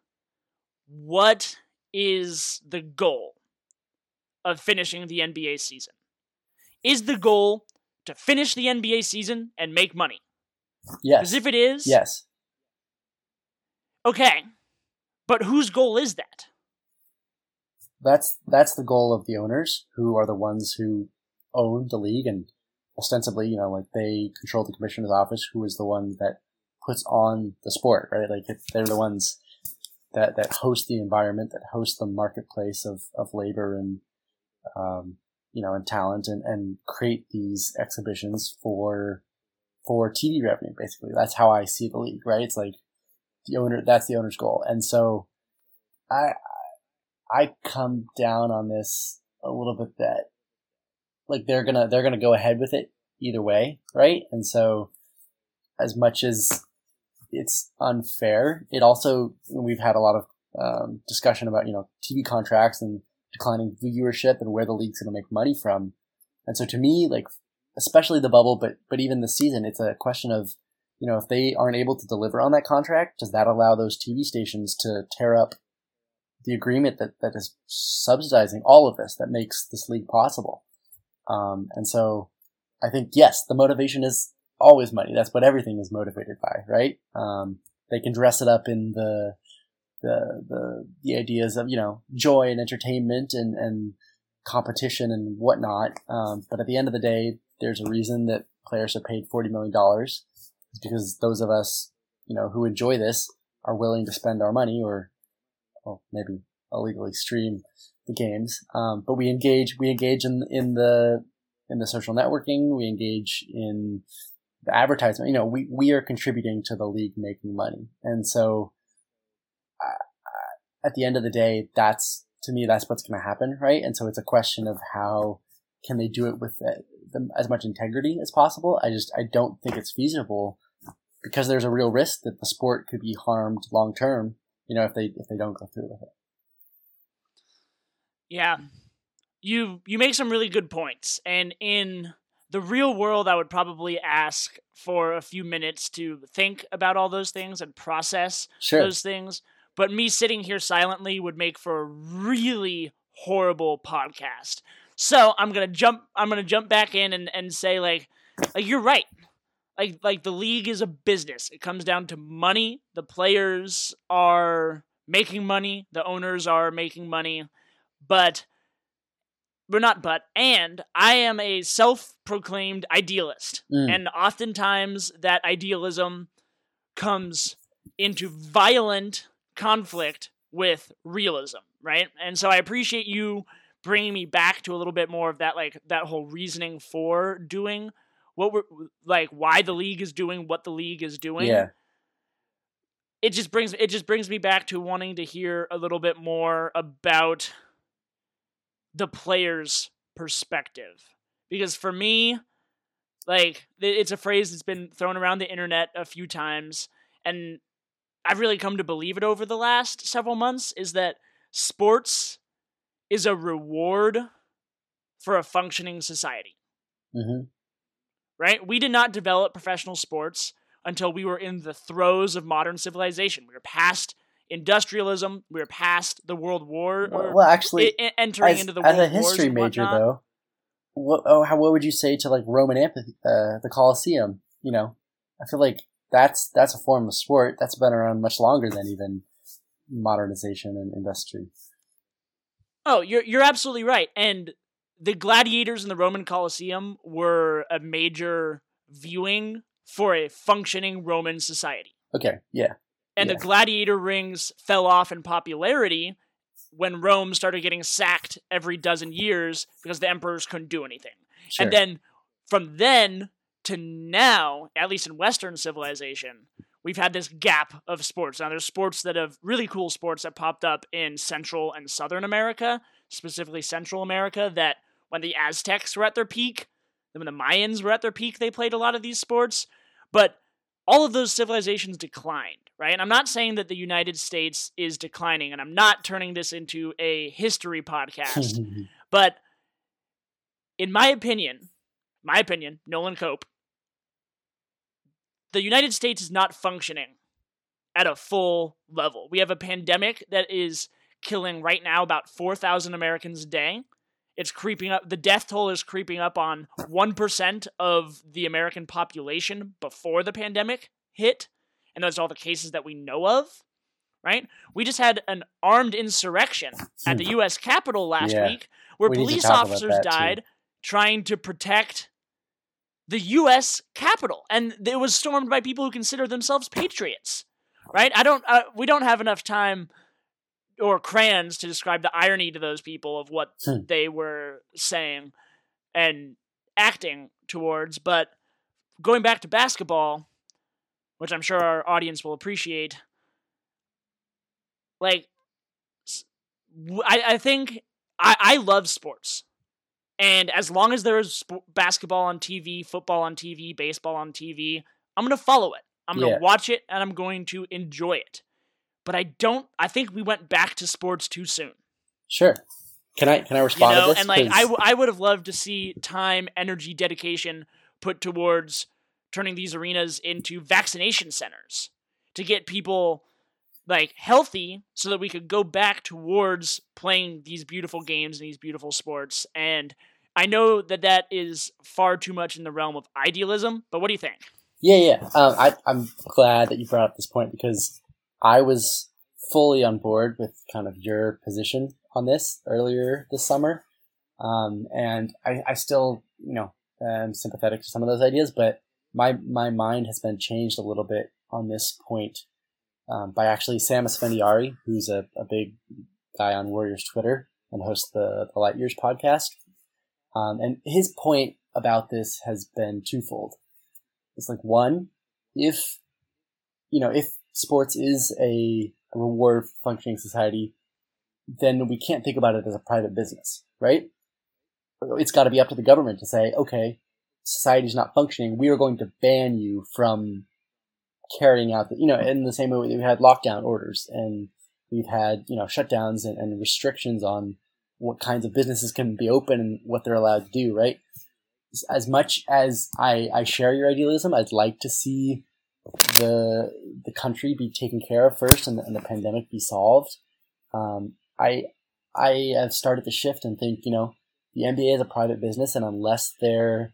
what is the goal of finishing the NBA season? Is the goal to finish the NBA season and make money? Yes. Because if it is, yes. Okay. But whose goal is that? That's that's the goal of the owners, who are the ones who own the league and ostensibly, you know, like they control the commissioner's office, who is the one that puts on the sport, right? Like they're the ones that, that host the environment, that host the marketplace of, of labor and, um, you know, and talent and, and create these exhibitions for, for TV revenue, basically. That's how I see the league, right? It's like the owner, that's the owner's goal. And so I, I come down on this a little bit that like they're gonna they're gonna go ahead with it either way, right? And so as much as it's unfair, it also we've had a lot of um, discussion about you know TV contracts and declining viewership and where the league's going to make money from. And so to me, like especially the bubble, but but even the season, it's a question of you know if they aren't able to deliver on that contract, does that allow those TV stations to tear up the agreement that that is subsidizing all of this that makes this league possible? Um, and so I think, yes, the motivation is always money. That's what everything is motivated by, right? Um, they can dress it up in the, the, the, the ideas of, you know, joy and entertainment and, and competition and whatnot. Um, but at the end of the day, there's a reason that players are paid $40 million it's because those of us, you know, who enjoy this are willing to spend our money or, well, maybe illegally stream the games. Um, but we engage, we engage in, in the, in the social networking. We engage in the advertisement. You know, we, we are contributing to the league making money. And so, uh, at the end of the day, that's, to me, that's what's going to happen, right? And so it's a question of how can they do it with the, the, as much integrity as possible. I just, I don't think it's feasible because there's a real risk that the sport could be harmed long term, you know, if they, if they don't go through with it. Yeah. You you make some really good points. And in the real world, I would probably ask for a few minutes to think about all those things and process sure. those things. But me sitting here silently would make for a really horrible podcast. So I'm gonna jump. I'm gonna jump back in and, and say like, like you're right. Like like the league is a business. It comes down to money. The players are making money. The owners are making money but we're not but and i am a self-proclaimed idealist mm. and oftentimes that idealism comes into violent conflict with realism right and so i appreciate you bringing me back to a little bit more of that like that whole reasoning for doing what we're like why the league is doing what the league is doing yeah it just brings it just brings me back to wanting to hear a little bit more about the player's perspective. Because for me, like it's a phrase that's been thrown around the internet a few times and I've really come to believe it over the last several months is that sports is a reward for a functioning society. Mm-hmm. Right? We did not develop professional sports until we were in the throes of modern civilization. We were past industrialism. We were past the World War. Well, well actually, I- entering as, into the as World a history major, though, what oh, how, what would you say to like Roman amphitheater, uh, the Colosseum? You know, I feel like that's that's a form of sport that's been around much longer than even modernization and industry. Oh, you're you're absolutely right. And the gladiators in the Roman Colosseum were a major viewing for a functioning Roman society. Okay, yeah, And Yeah. the gladiator rings fell off in popularity when Rome started getting sacked every dozen years because the emperors couldn't do anything. sure. And then from then to now, at least in Western civilization, we've had this gap of sports. Now, there's sports that have really cool sports that popped up in Central and Southern America, specifically Central America, that when the Aztecs were at their peak, when the Mayans were at their peak, they played a lot of these sports. But all of those civilizations declined, right? And I'm not saying that the United States is declining, and I'm not turning this into a history podcast. [LAUGHS] But in my opinion, my opinion, Nolan Cope, the United States is not functioning at a full level. We have a pandemic that is killing right now about 4,000 Americans a day. It's creeping up. The death toll is creeping up on 1% of the American population before the pandemic hit. And those are all the cases that we know of, right? We just had an armed insurrection at the U.S. Capitol last Yeah. week where We police officers that, too. died trying to protect the U.S. Capitol, and it was stormed by people who consider themselves patriots. Right? I don't. Uh, we don't have enough time or crayons to describe the irony to those people of what Hmm. they were saying and acting towards. But going back to basketball, which I'm sure our audience will appreciate, like I, I think I, I love sports. And as long as there is sp- basketball on TV, football on TV, baseball on TV, I'm going to follow it. I'm going to Yeah. watch it and I'm going to enjoy it. But I don't, I think we went back to sports too soon. sure. Can I can I You respond know, to this? and like I, w- I would have loved to see time, energy, dedication put towards turning these arenas into vaccination centers to get people like healthy so that we could go back towards playing these beautiful games and these beautiful sports and I know that that is far too much in the realm of idealism, but what do you think? Yeah, yeah. Um, I, I'm glad that you brought up this point because I was fully on board with kind of your position on this earlier this summer, um, and I, I still, you know, am sympathetic to some of those ideas, but my my mind has been changed a little bit on this point um, by actually Sam Esfandiari, who's a, a big guy on Warriors Twitter and hosts the, the Light Years podcast. Um, and his point about this has been twofold. It's like one, if you know, if sports is a, reward for functioning society, then we can't think about it as a private business, right? It's got to be up to the government to say, okay, society's not functioning. We are going to ban you from carrying out the, you know, in the same way that we've had lockdown orders and we've had, you know, shutdowns and, and restrictions on what kinds of businesses can be open and what they're allowed to do, right? As much as I, I share your idealism, I'd like to see the the country be taken care of first and the, and the pandemic be solved. Um, I I have started to shift and think, you know, the NBA is a private business, and unless they're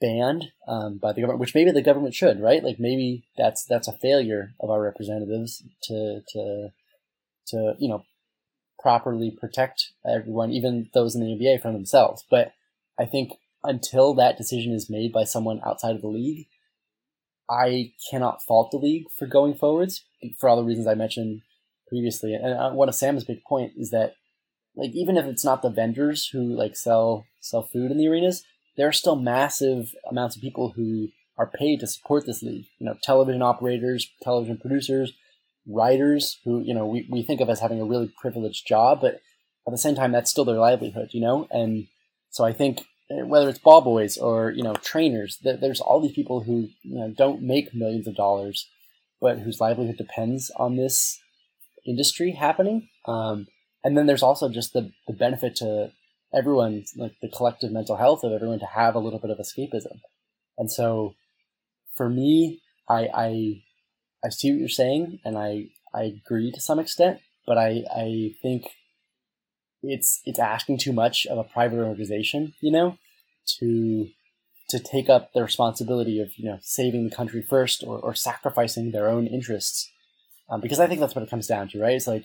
banned um, by the government, which maybe the government should, right? Like maybe that's that's a failure of our representatives to to to you know properly protect everyone, even those in the NBA, from themselves. But I think until that decision is made by someone outside of the league, I cannot fault the league for going forwards for all the reasons I mentioned previously. And uh, one of Sam's big point is that, like, even if it's not the vendors who like sell sell food in the arenas, there are still massive amounts of people who are paid to support this league. You know, television operators, television producers, writers who you know we, we think of as having a really privileged job, but at the same time that's still their livelihood. You know, and so I think whether it's ball boys or you know trainers, th- there's all these people who you know don't make millions of dollars, but whose livelihood depends on this industry happening. Um, and then there's also just the, the benefit to everyone, like the collective mental health of everyone to have a little bit of escapism. And so for me, I, I, I see what you're saying and I, I agree to some extent, but I, I think it's, it's asking too much of a private organization, you know, to, to take up the responsibility of, you know, saving the country first or, or sacrificing their own interests. Um, because I think that's what it comes down to, right? It's like,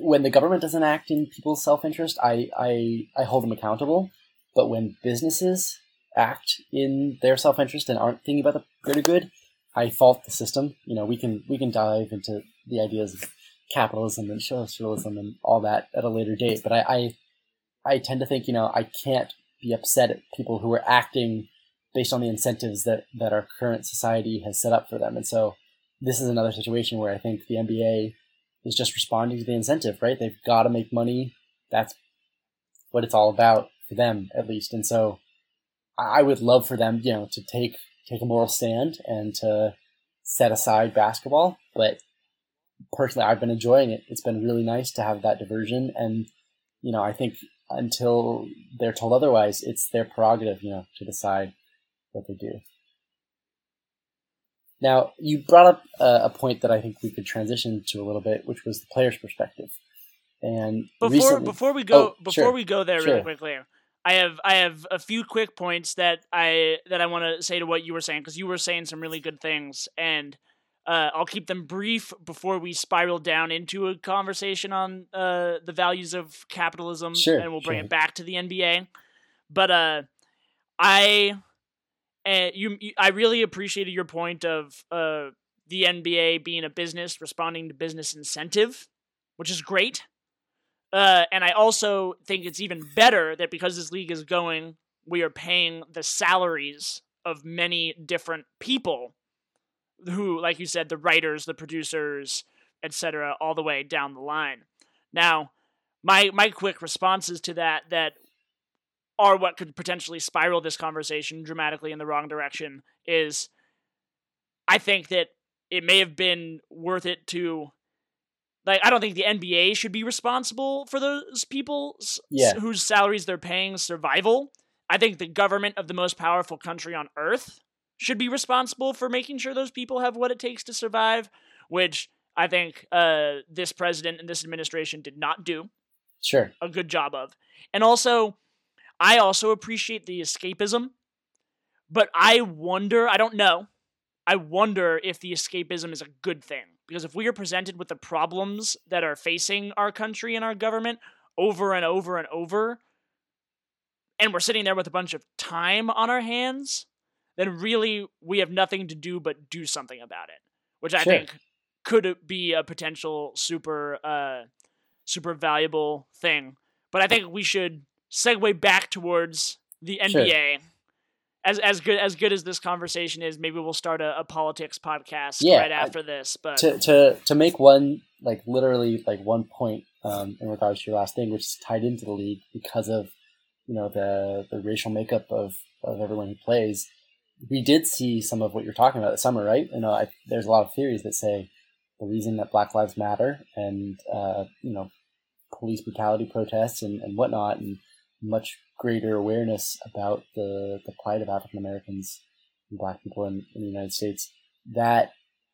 when the government doesn't act in people's self interest, I, I I hold them accountable. But when businesses act in their self interest and aren't thinking about the greater good, I fault the system. You know, we can we can dive into the ideas of capitalism and socialism and all that at a later date. But I, I I tend to think, you know, I can't be upset at people who are acting based on the incentives that, that our current society has set up for them. And so this is another situation where I think the NBA is just responding to the incentive, right? They've got to make money. That's what it's all about for them, at least. And so I would love for them, you know, to take take a moral stand and to set aside basketball. But personally, I've been enjoying it. It's been really nice to have that diversion. And, you know, I think until they're told otherwise, it's their prerogative, you know, to decide what they do. Now, you brought up a, a, point that I think we could transition to a little bit, which was the player's perspective. And before recently, before we go oh, before sure, we go there sure. really quickly, I have I have a few quick points that I that I want to say to what you were saying because you were saying some really good things, and uh, I'll keep them brief before we spiral down into a conversation on uh, the values of capitalism, sure, and we'll bring sure. it back to the NBA. But uh, I you, you, I really appreciated your point of uh, the NBA being a business responding to business incentive, which is great. Uh, and I also think it's even better that because this league is going, we are paying the salaries of many different people who, like you said, the writers, the producers, etc., all the way down the line. Now, my my quick responses to that that are what could potentially spiral this conversation dramatically in the wrong direction is I think that it may have been worth it to like I don't think the NBA should be responsible for those people yeah. whose salaries they're paying survival. I think the government of the most powerful country on earth should be responsible for making sure those people have what it takes to survive, which I think uh, this president and this administration did not do sure a good job of. And also, I also appreciate the escapism, but I wonder, I don't know, I wonder if the escapism is a good thing. Because if we are presented with the problems that are facing our country and our government over and over and over, and we're sitting there with a bunch of time on our hands, then really we have nothing to do but do something about it, which I Sure. think could be a potential super, uh, super valuable thing. But I think we should segue back towards the Sure. NBA. As as good as good as this conversation is, maybe we'll start a, a politics podcast Yeah, right I- after this. But to to to make one like literally like one point um, in regards to your last thing, which is tied into the league because of you know the the racial makeup of of everyone who plays. We did see some of what you're talking about this summer, right? You know, I, there's a lot of theories that say the reason that Black Lives Matter and uh, you know police brutality protests and, and whatnot, and much greater awareness about the the plight of African Americans and Black people in, in the United States that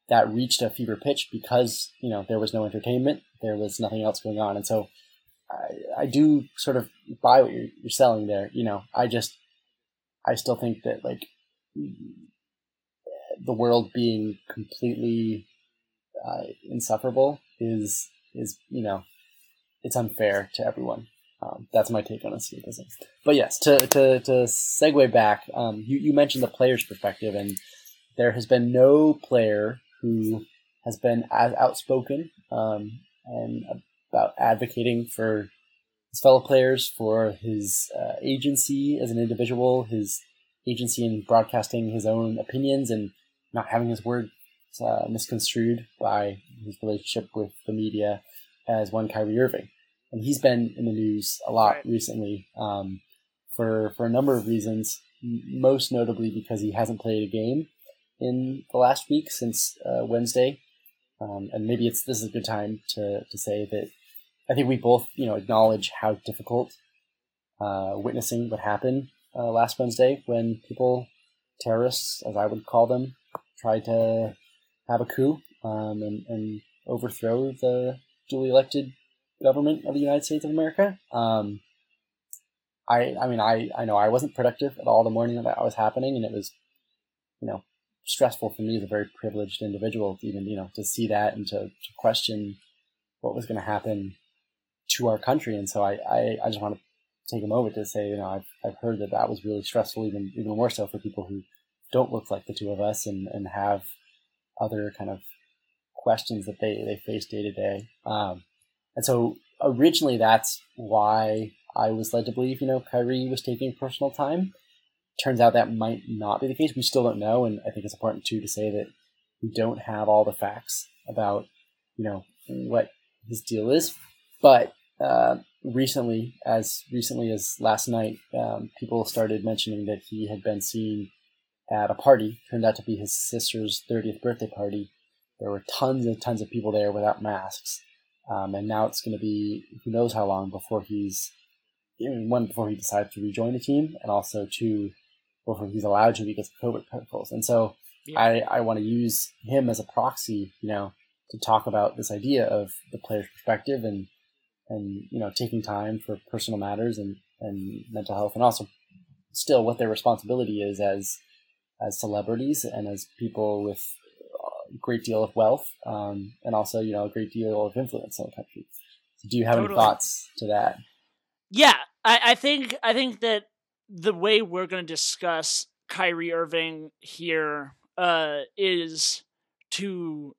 that reached a fever pitch because you know there was no entertainment, there was nothing else going on, and so I, I do sort of buy what you're, you're selling there. You know, I just I still think that like the world being completely uh, insufferable is is you know it's unfair to everyone. Um, that's my take on escapism. But yes, to to, to segue back, um, you you mentioned the player's perspective, and there has been no player who has been as outspoken um, and about advocating for his fellow players, for his uh, agency as an individual, his agency in broadcasting his own opinions and not having his word uh, misconstrued by his relationship with the media as one Kyrie Irving. And he's been in the news a lot Right. recently um, for, for a number of reasons, most notably because he hasn't played a game in the last week since uh, Wednesday, um, and maybe it's this is a good time to to say that I think we both you know acknowledge how difficult uh, witnessing what happened uh, last Wednesday when people terrorists, as I would call them, tried to have a coup um, and, and overthrow the duly elected government of the United States of America. Um, I, I mean, I, I know I wasn't productive at all the morning that that was happening, and it was, you know, stressful for me as a very privileged individual to even, you know, to see that and to, to question what was going to happen to our country. And so I, I, I just want to take a moment to say, you know, I've, I've heard that that was really stressful, even, even more so for people who don't look like the two of us and, and have other kind of questions that they, they face day to day. Um, and so originally that's why I was led to believe, you know, Kyrie was taking personal time. Turns out that might not be the case. We still don't know, and I think it's important too to say that we don't have all the facts about, you know, what his deal is. But uh, recently, as recently as last night, um, people started mentioning that he had been seen at a party. Turned out to be his sister's 30th birthday party. There were tons and tons of people there without masks. Um, and now it's going to be who knows how long before he's one before he decides to rejoin the team, and also two before he's allowed to because of COVID protocols. And so yeah. I, I want to use him as a proxy, you know, to talk about this idea of the player's perspective and and you know taking time for personal matters and and mental health, and also still what their responsibility is as as celebrities and as people with a great deal of wealth, um, and also you know a great deal of influence in the country. So do you have totally. any thoughts to that? Yeah, I, I think I think that the way we're going to discuss Kyrie Irving here uh, is to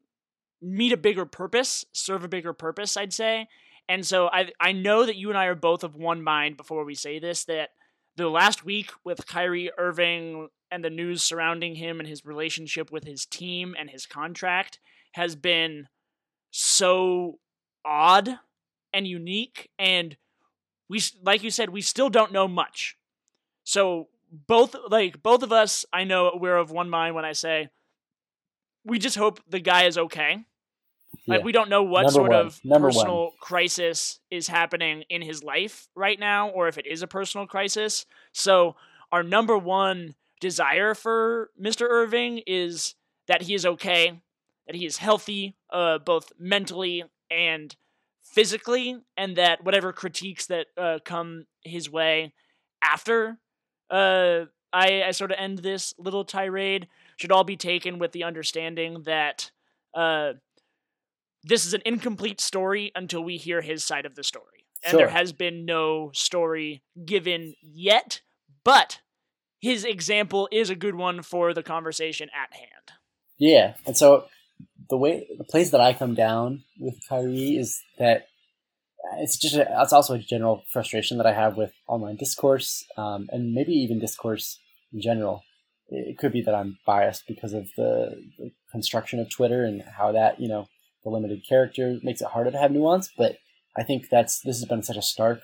meet a bigger purpose, serve a bigger purpose, I'd say. And so I I know that you and I are both of one mind before we say this that the last week with Kyrie Irving and the news surrounding him and his relationship with his team and his contract has been so odd and unique. And we like you said we still don't know much. So both like both of us i know we're of one mind when i say we just hope the guy is okay yeah. like we don't know what Number sort one. of Number personal one. crisis is happening in his life right now or if it is a personal crisis so our number one desire for mr irving is that he is okay that he is healthy uh, both mentally and physically, and that whatever critiques that uh, come his way after uh, I, I sort of end this little tirade should all be taken with the understanding that uh, this is an incomplete story until we hear his side of the story. And sure. there has been no story given yet, but his example is a good one for the conversation at hand. Yeah. And so the way the place that I come down with Kyrie is that it's just a, it's also a general frustration that I have with online discourse um, and maybe even discourse in general. It could be that I'm biased because of the, the construction of Twitter and how that you know the limited character makes it harder to have nuance. But I think that's this has been such a stark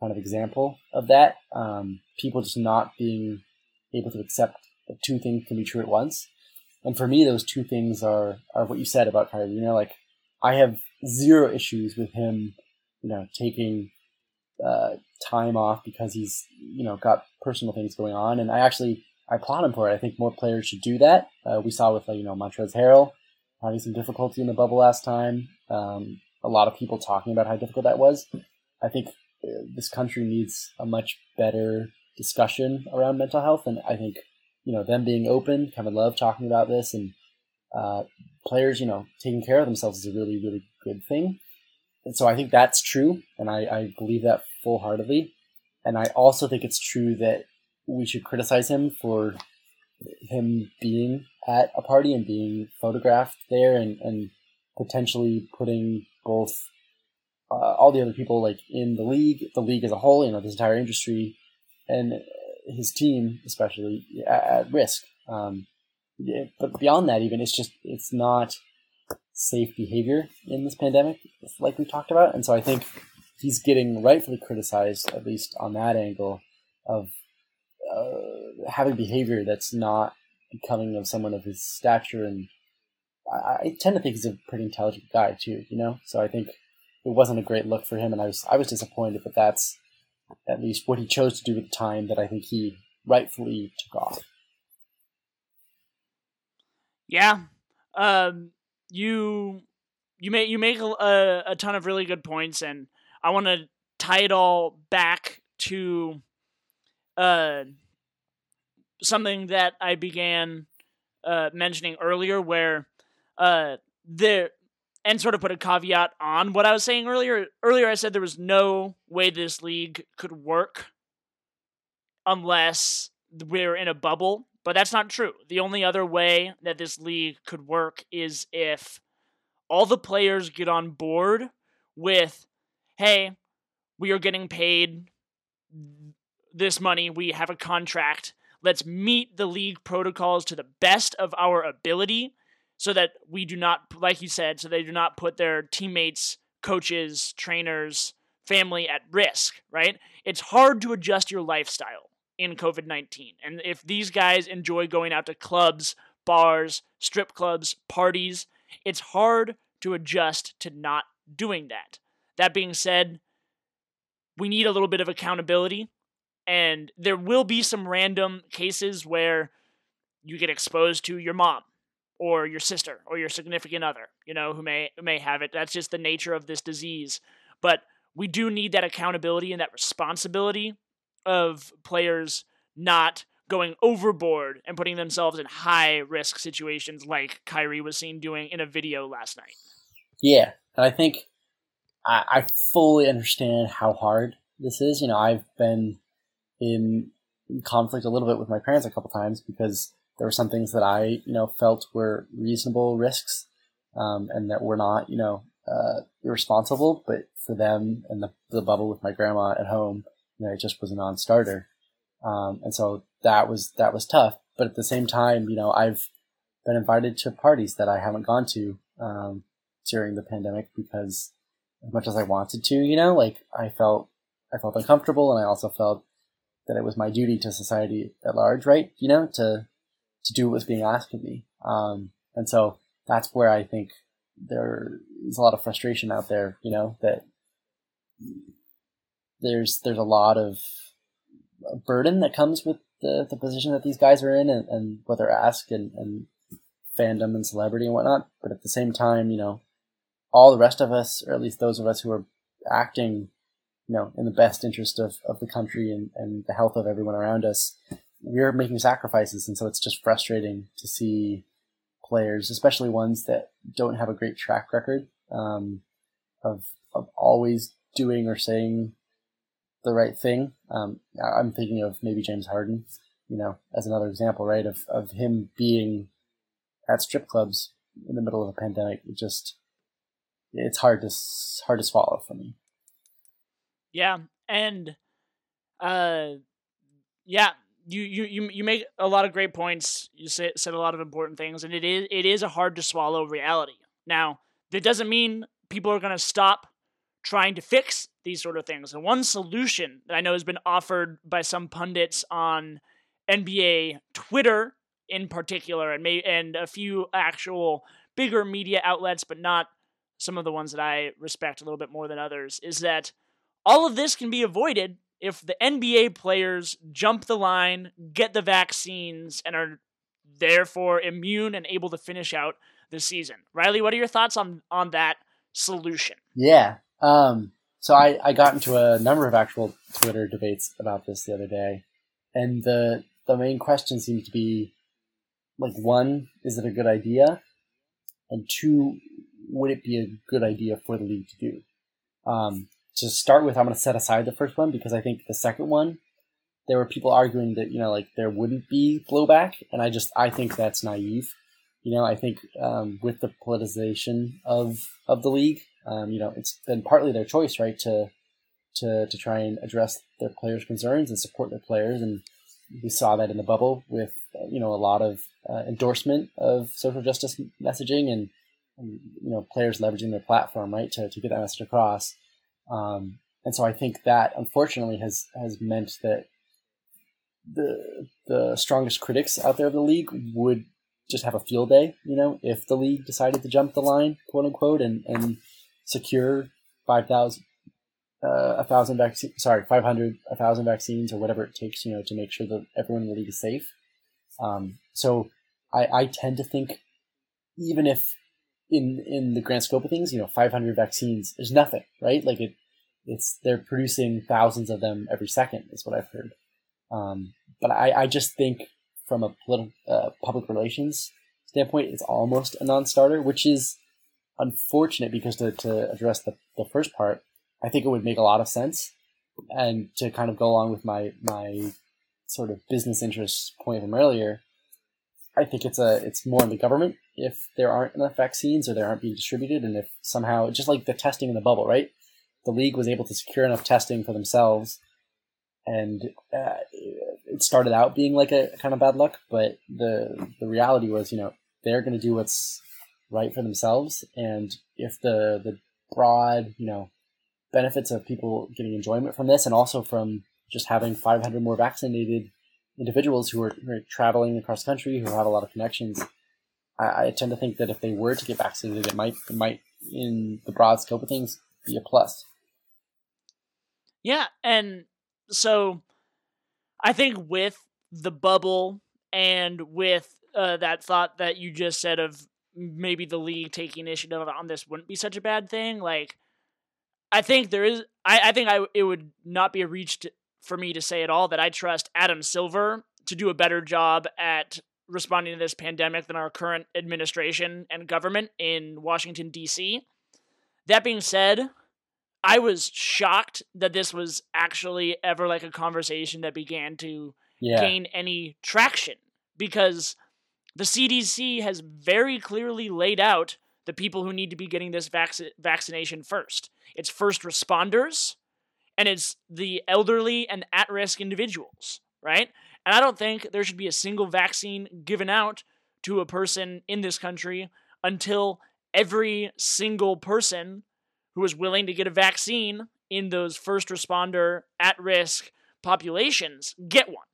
kind of example of that. Um, people just not being able to accept that two things can be true at once. And for me, those two things are are what you said about Kyrie. You know, like I have zero issues with him, you know, taking uh, time off because he's you know got personal things going on, and I actually I applaud him for it. I think more players should do that. Uh, we saw with like, you know Montrezl Harrell having some difficulty in the bubble last time. Um, a lot of people talking about how difficult that was. I think uh, this country needs a much better discussion around mental health, and I think you know them being open, Kevin Love talking about this, and uh, players, you know, taking care of themselves is a really, really good thing. And so I think that's true, and I, I believe that full heartedly. And I also think it's true that we should criticize him for him being at a party and being photographed there and, and potentially putting both uh, all the other people like in the league, the league as a whole, you know, this entire industry, and his team especially at, at risk. Um, but beyond that, even it's just it's not safe behavior in this pandemic, like we talked about, and so I think he's getting rightfully criticized, at least on that angle, of uh, having behavior that's not becoming of someone of his stature, and I, I tend to think he's a pretty intelligent guy too. You know, so I think it wasn't a great look for him, and I was I was disappointed, but that's at least what he chose to do at the time that I think he rightfully took off. Yeah, um, you you make you make a, a ton of really good points, and I want to tie it all back to uh, something that I began uh, mentioning earlier, where uh, there and sort of put a caveat on what I was saying earlier. Earlier, I said there was no way this league could work unless we're in a bubble, but that's not true. The only other way that this league could work is if all the players get on board with, hey, we are getting paid this money, we have a contract. Let's meet the league protocols to the best of our ability so that we do not, like you said, so they do not put their teammates, coaches, trainers, family at risk, right? It's hard to adjust your lifestyle in COVID 19. And if these guys enjoy going out to clubs, bars, strip clubs, parties, it's hard to adjust to not doing that. That being said, we need a little bit of accountability. And there will be some random cases where you get exposed to your mom or your sister or your significant other, you know, who may who may have it. That's just the nature of this disease. But we do need that accountability and that responsibility of players not going overboard and putting themselves in high risk situations like Kyrie was seen doing in a video last night. Yeah, and I think I, I fully understand how hard this is. You know, I've been in conflict a little bit with my parents a couple times because there were some things that I, you know, felt were reasonable risks, um, and that were not, you know, uh, irresponsible. But for them and the, the bubble with my grandma at home, you know, it just was a non-starter. Um, and so that was that was tough. But at the same time, you know, I've been invited to parties that I haven't gone to um, during the pandemic because as much as I wanted to, you know, like I felt I felt uncomfortable, and I also felt that it was my duty to society at large, right? You know, to to do what was being asked of me. Um, and so that's where I think there is a lot of frustration out there. You know that there's there's a lot of burden that comes with the, the position that these guys are in and, and what they're asked and, and fandom and celebrity and whatnot. But at the same time, you know, all the rest of us, or at least those of us who are acting, you know, in the best interest of, of the country and, and the health of everyone around us, we're making sacrifices. And so it's just frustrating to see players, especially ones that don't have a great track record um, of, of always doing or saying the right thing. Um, I'm thinking of maybe James Harden, you know, as another example, right, of, of him being at strip clubs in the middle of a pandemic. It just, it's hard to, hard to swallow for me. Yeah. And, uh, yeah, you, you, you, you make a lot of great points. You say, said a lot of important things, and it is, it is a hard to swallow reality. Now, that doesn't mean people are going to stop trying to fix these sort of things. And one solution that I know has been offered by some pundits on NBA Twitter in particular, and may, and a few actual bigger media outlets, but not some of the ones that I respect a little bit more than others, is that all of this can be avoided if the NBA players jump the line, get the vaccines, and are therefore immune and able to finish out the season. Riley, what are your thoughts on on that solution? Yeah, um, so I, I got into a number of actual Twitter debates about this the other day, and the the main question seems to be like one, is it a good idea? And two, would it be a good idea for the league to do? Um, to start with, I'm going to set aside the first one because I think the second one, there were people arguing that you know like there wouldn't be blowback, and I just I think that's naive. You know, I think um, with the politicization of of the league, um, you know, it's been partly their choice, right, to to to try and address their players' concerns and support their players, and we saw that in the bubble with you know a lot of uh, endorsement of social justice messaging and, and, you know players leveraging their platform, right, to to get that message across. Um, and so I think that unfortunately has has meant that the the strongest critics out there of the league would just have a field day, you know, if the league decided to jump the line, quote unquote, and, and secure 5,000, uh, a thousand vaccines, sorry, 500, a thousand vaccines or whatever it takes, you know, to make sure that everyone in the league is safe. Um, so I, I tend to think even if in, in the grand scope of things, you know, 500 vaccines is nothing, right? Like it, it's, they're producing thousands of them every second is what I've heard. Um, but I, I just think from a uh, public relations standpoint, it's almost a non-starter, which is unfortunate because to, to address the, the first part, I think it would make a lot of sense. And to kind of go along with my my sort of business interest point from earlier, I think it's a it's more in the government if there aren't enough vaccines or they aren't being distributed, and if somehow just like the testing in the bubble, right? The league was able to secure enough testing for themselves, and uh, it started out being like a kind of bad luck, but the the reality was, you know, they're going to do what's right for themselves, and if the the broad, you know, benefits of people getting enjoyment from this, and also from just having 500 more vaccinated individuals who are, who are traveling across country who have a lot of connections, I, I, tend to think that if they were to get vaccinated, it might it might in the broad scope of things be a plus. Yeah, and so I think with the bubble and with uh, that thought that you just said of maybe the league taking initiative on this wouldn't be such a bad thing. Like, I think there is. I, I think I it would not be a reach to, for me to say at all that I trust Adam Silver to do a better job at responding to this pandemic than our current administration and government in Washington D.C. That being said, I was shocked that this was actually ever like a conversation that began to yeah. gain any traction because the CDC has very clearly laid out the people who need to be getting this vac- vaccination first. It's first responders and it's the elderly and at risk individuals, right? And I don't think there should be a single vaccine given out to a person in this country until every single person who is willing to get a vaccine in those first responder at risk populations get one.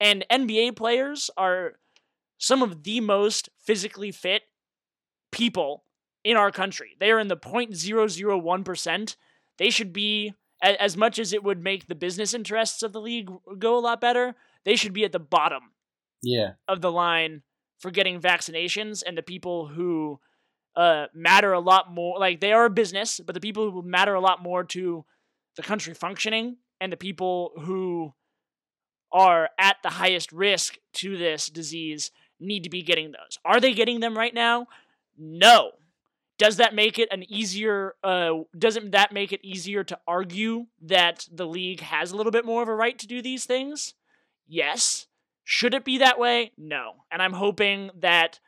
And NBA players are some of the most physically fit people in our country. They are in the 0.001%. They should be, as much as it would make the business interests of the league go a lot better, they should be at the bottom yeah. of the line for getting vaccinations and the people who uh, matter a lot more. Like they are a business, but the people who matter a lot more to the country functioning and the people who are at the highest risk to this disease need to be getting those. Are they getting them right now? No. Does that make it an easier? Uh, doesn't that make it easier to argue that the league has a little bit more of a right to do these things? Yes. Should it be that way? No. And I'm hoping that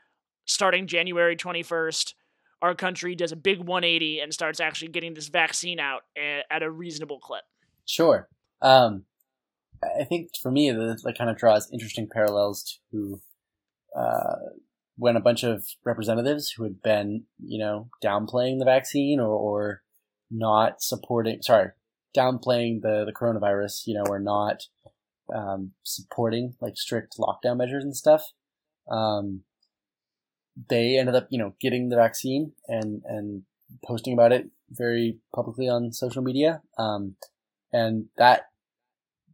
starting January 21st, our country does a big 180 and starts actually getting this vaccine out at a reasonable clip. Sure. Um, I think for me, that kind of draws interesting parallels to uh, when a bunch of representatives who had been, you know, downplaying the vaccine or, or not supporting, sorry, downplaying the, the coronavirus, you know, or not um, supporting like strict lockdown measures and stuff. Um, they ended up, you know, getting the vaccine and and posting about it very publicly on social media, um, and that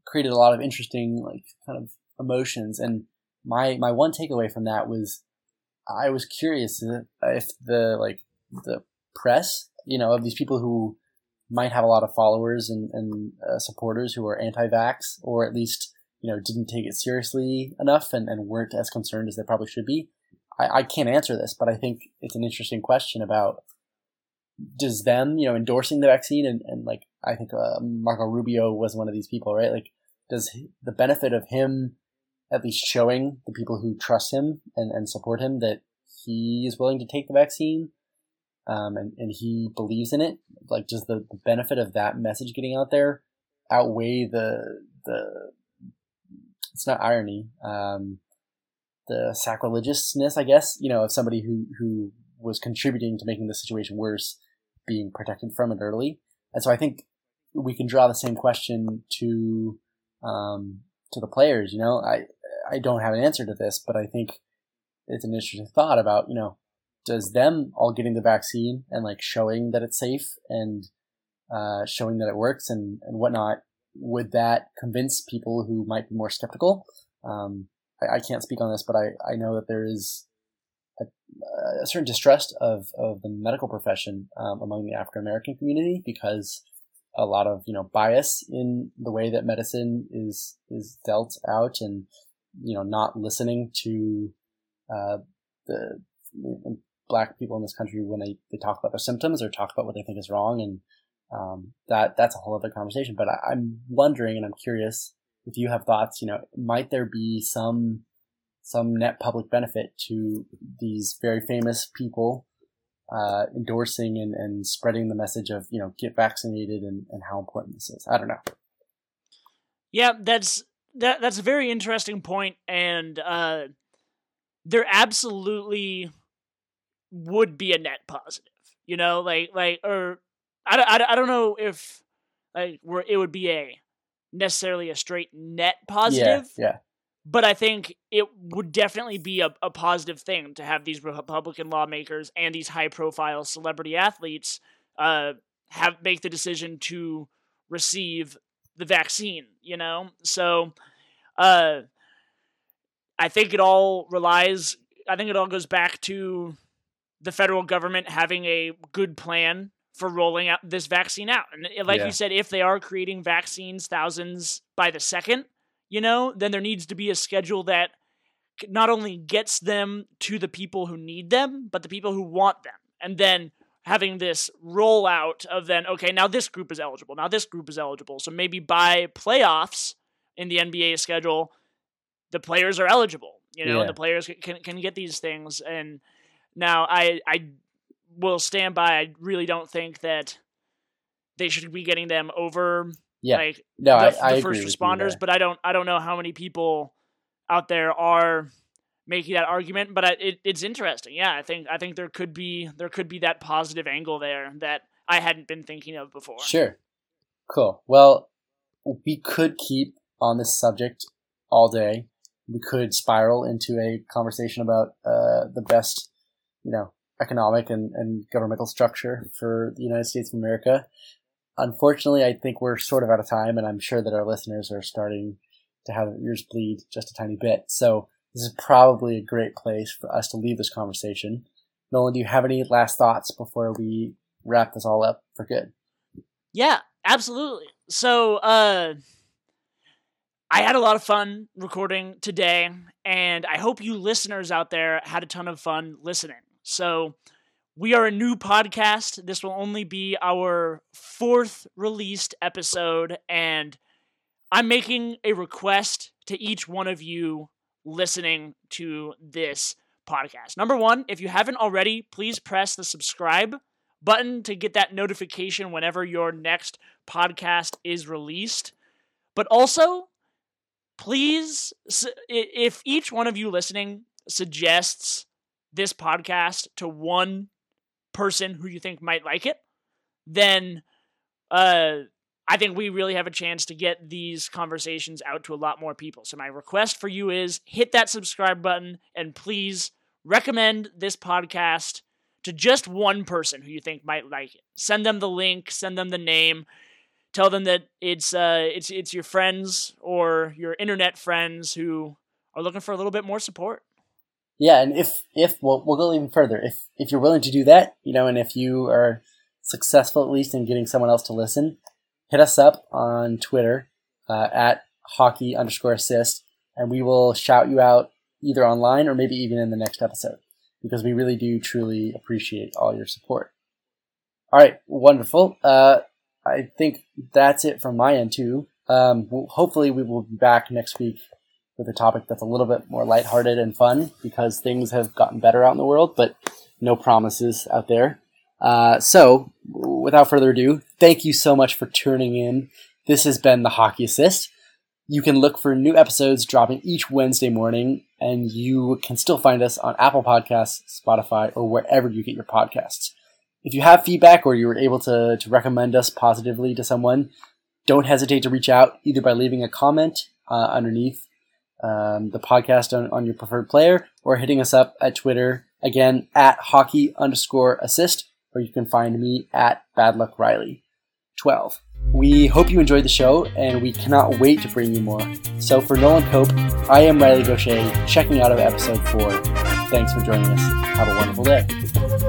created a lot of interesting, like, kind of emotions. And my my one takeaway from that was, I was curious if the like the press, you know, of these people who might have a lot of followers and, and uh, supporters who are anti-vax, or at least you know didn't take it seriously enough and, and weren't as concerned as they probably should be I, I can't answer this, but I think it's an interesting question about does them, you know, endorsing the vaccine and, and like I think uh, Marco Rubio was one of these people, right? Like, does the benefit of him at least showing the people who trust him and, and support him that he is willing to take the vaccine um, and, and he believes in it, like, does the, the benefit of that message getting out there outweigh the the it's not irony um, the sacrilegiousness, I guess, you know, of somebody who, who was contributing to making the situation worse being protected from it early. And so I think we can draw the same question to, um, to the players. You know, I I don't have an answer to this, but I think it's an interesting thought about you know does them all getting the vaccine and like showing that it's safe and uh, showing that it works and, and whatnot, would that convince people who might be more skeptical? Um, I, I, can't speak on this, but I, I know that there is a, a certain distrust of, of the medical profession um, among the African American community because a lot of you know bias in the way that medicine is is dealt out and you know not listening to uh, the black people in this country when they, they talk about their symptoms or talk about what they think is wrong and um, that that's a whole other conversation. But I, i'm wondering and i'm curious if you have thoughts you know might there be some some net public benefit to these very famous people uh, endorsing and, and spreading the message of you know get vaccinated and, and how important this is? I don't know. Yeah that's that that's a very interesting point and uh there absolutely would be a net positive. You know, like like or I, I, I don't know if like where it would be a necessarily a straight net positive. Yeah. yeah. But I think it would definitely be a, a positive thing to have these Republican lawmakers and these high profile celebrity athletes uh, have make the decision to receive the vaccine, you know? So uh, I think it all relies I think it all goes back to the federal government having a good plan for rolling out this vaccine out. And eh, like yeah. you said, if they are creating vaccines thousands by the second, you know, then there needs to be a schedule that not only gets them to the people who need them, but the people who want them. And then having this rollout of then, okay, now this group is eligible. Now this group is eligible. So maybe by playoffs in the NBA schedule, the players are eligible. You know, yeah. the players can can get these things and now, I I will stand by. I really don't think that they should be getting them over yeah. like no, the, I, the first responders. But I don't I don't know how many people out there are making that argument. But I, it, it's interesting. Yeah, I think I think there could be there could be that positive angle there that I hadn't been thinking of before. Sure, cool. Well, we could keep on this subject all day. We could spiral into a conversation about uh, the best you know, economic and, and governmental structure for the United States of America. Unfortunately, I think we're sort of out of time, and I'm sure that our listeners are starting to have their ears bleed just a tiny bit. So this is probably a great place for us to leave this conversation. Nolan, do you have any last thoughts before we wrap this all up for good? Yeah, absolutely. So, uh, I had a lot of fun recording today, and I hope you listeners out there had a ton of fun listening. So, we are a new podcast. This will only be our fourth released episode, and I'm making a request to each one of you listening to this podcast. Number one, if you haven't already, please press the subscribe button to get that notification whenever your next podcast is released. But also, please, if each one of you listening suggests this podcast to one person who you think might like it, then uh, I think we really have a chance to get these conversations out to a lot more people. So my request for you is hit that subscribe button and please recommend this podcast to just one person who you think might like it. Send them the link, send them the name, tell them that it's uh it's it's your friends or your internet friends who are looking for a little bit more support. Yeah, and if if we'll, we'll go even further, if if you're willing to do that, you know, and if you are successful at least in getting someone else to listen, hit us up on Twitter uh, at hockey underscore assist, and we will shout you out either online or maybe even in the next episode because we really do truly appreciate all your support. All right, wonderful. Uh, I think that's it from my end too. Um, hopefully, we will be back next week with a topic that's a little bit more lighthearted and fun because things have gotten better out in the world, but no promises out there. Uh, so, without further ado, thank you so much for tuning in. This has been the Hockey Assist. You can look for new episodes dropping each Wednesday morning, and you can still find us on Apple Podcasts, Spotify, or wherever you get your podcasts. If you have feedback or you were able to, to recommend us positively to someone, don't hesitate to reach out either by leaving a comment uh, underneath um, the podcast on, on your preferred player, or hitting us up at Twitter again at hockey underscore assist, or you can find me at Bad Luck Riley 12. We hope you enjoyed the show, and we cannot wait to bring you more. So for Nolan Cope, I am Riley Gaucher, checking out of episode four. Thanks for joining us. Have a wonderful day.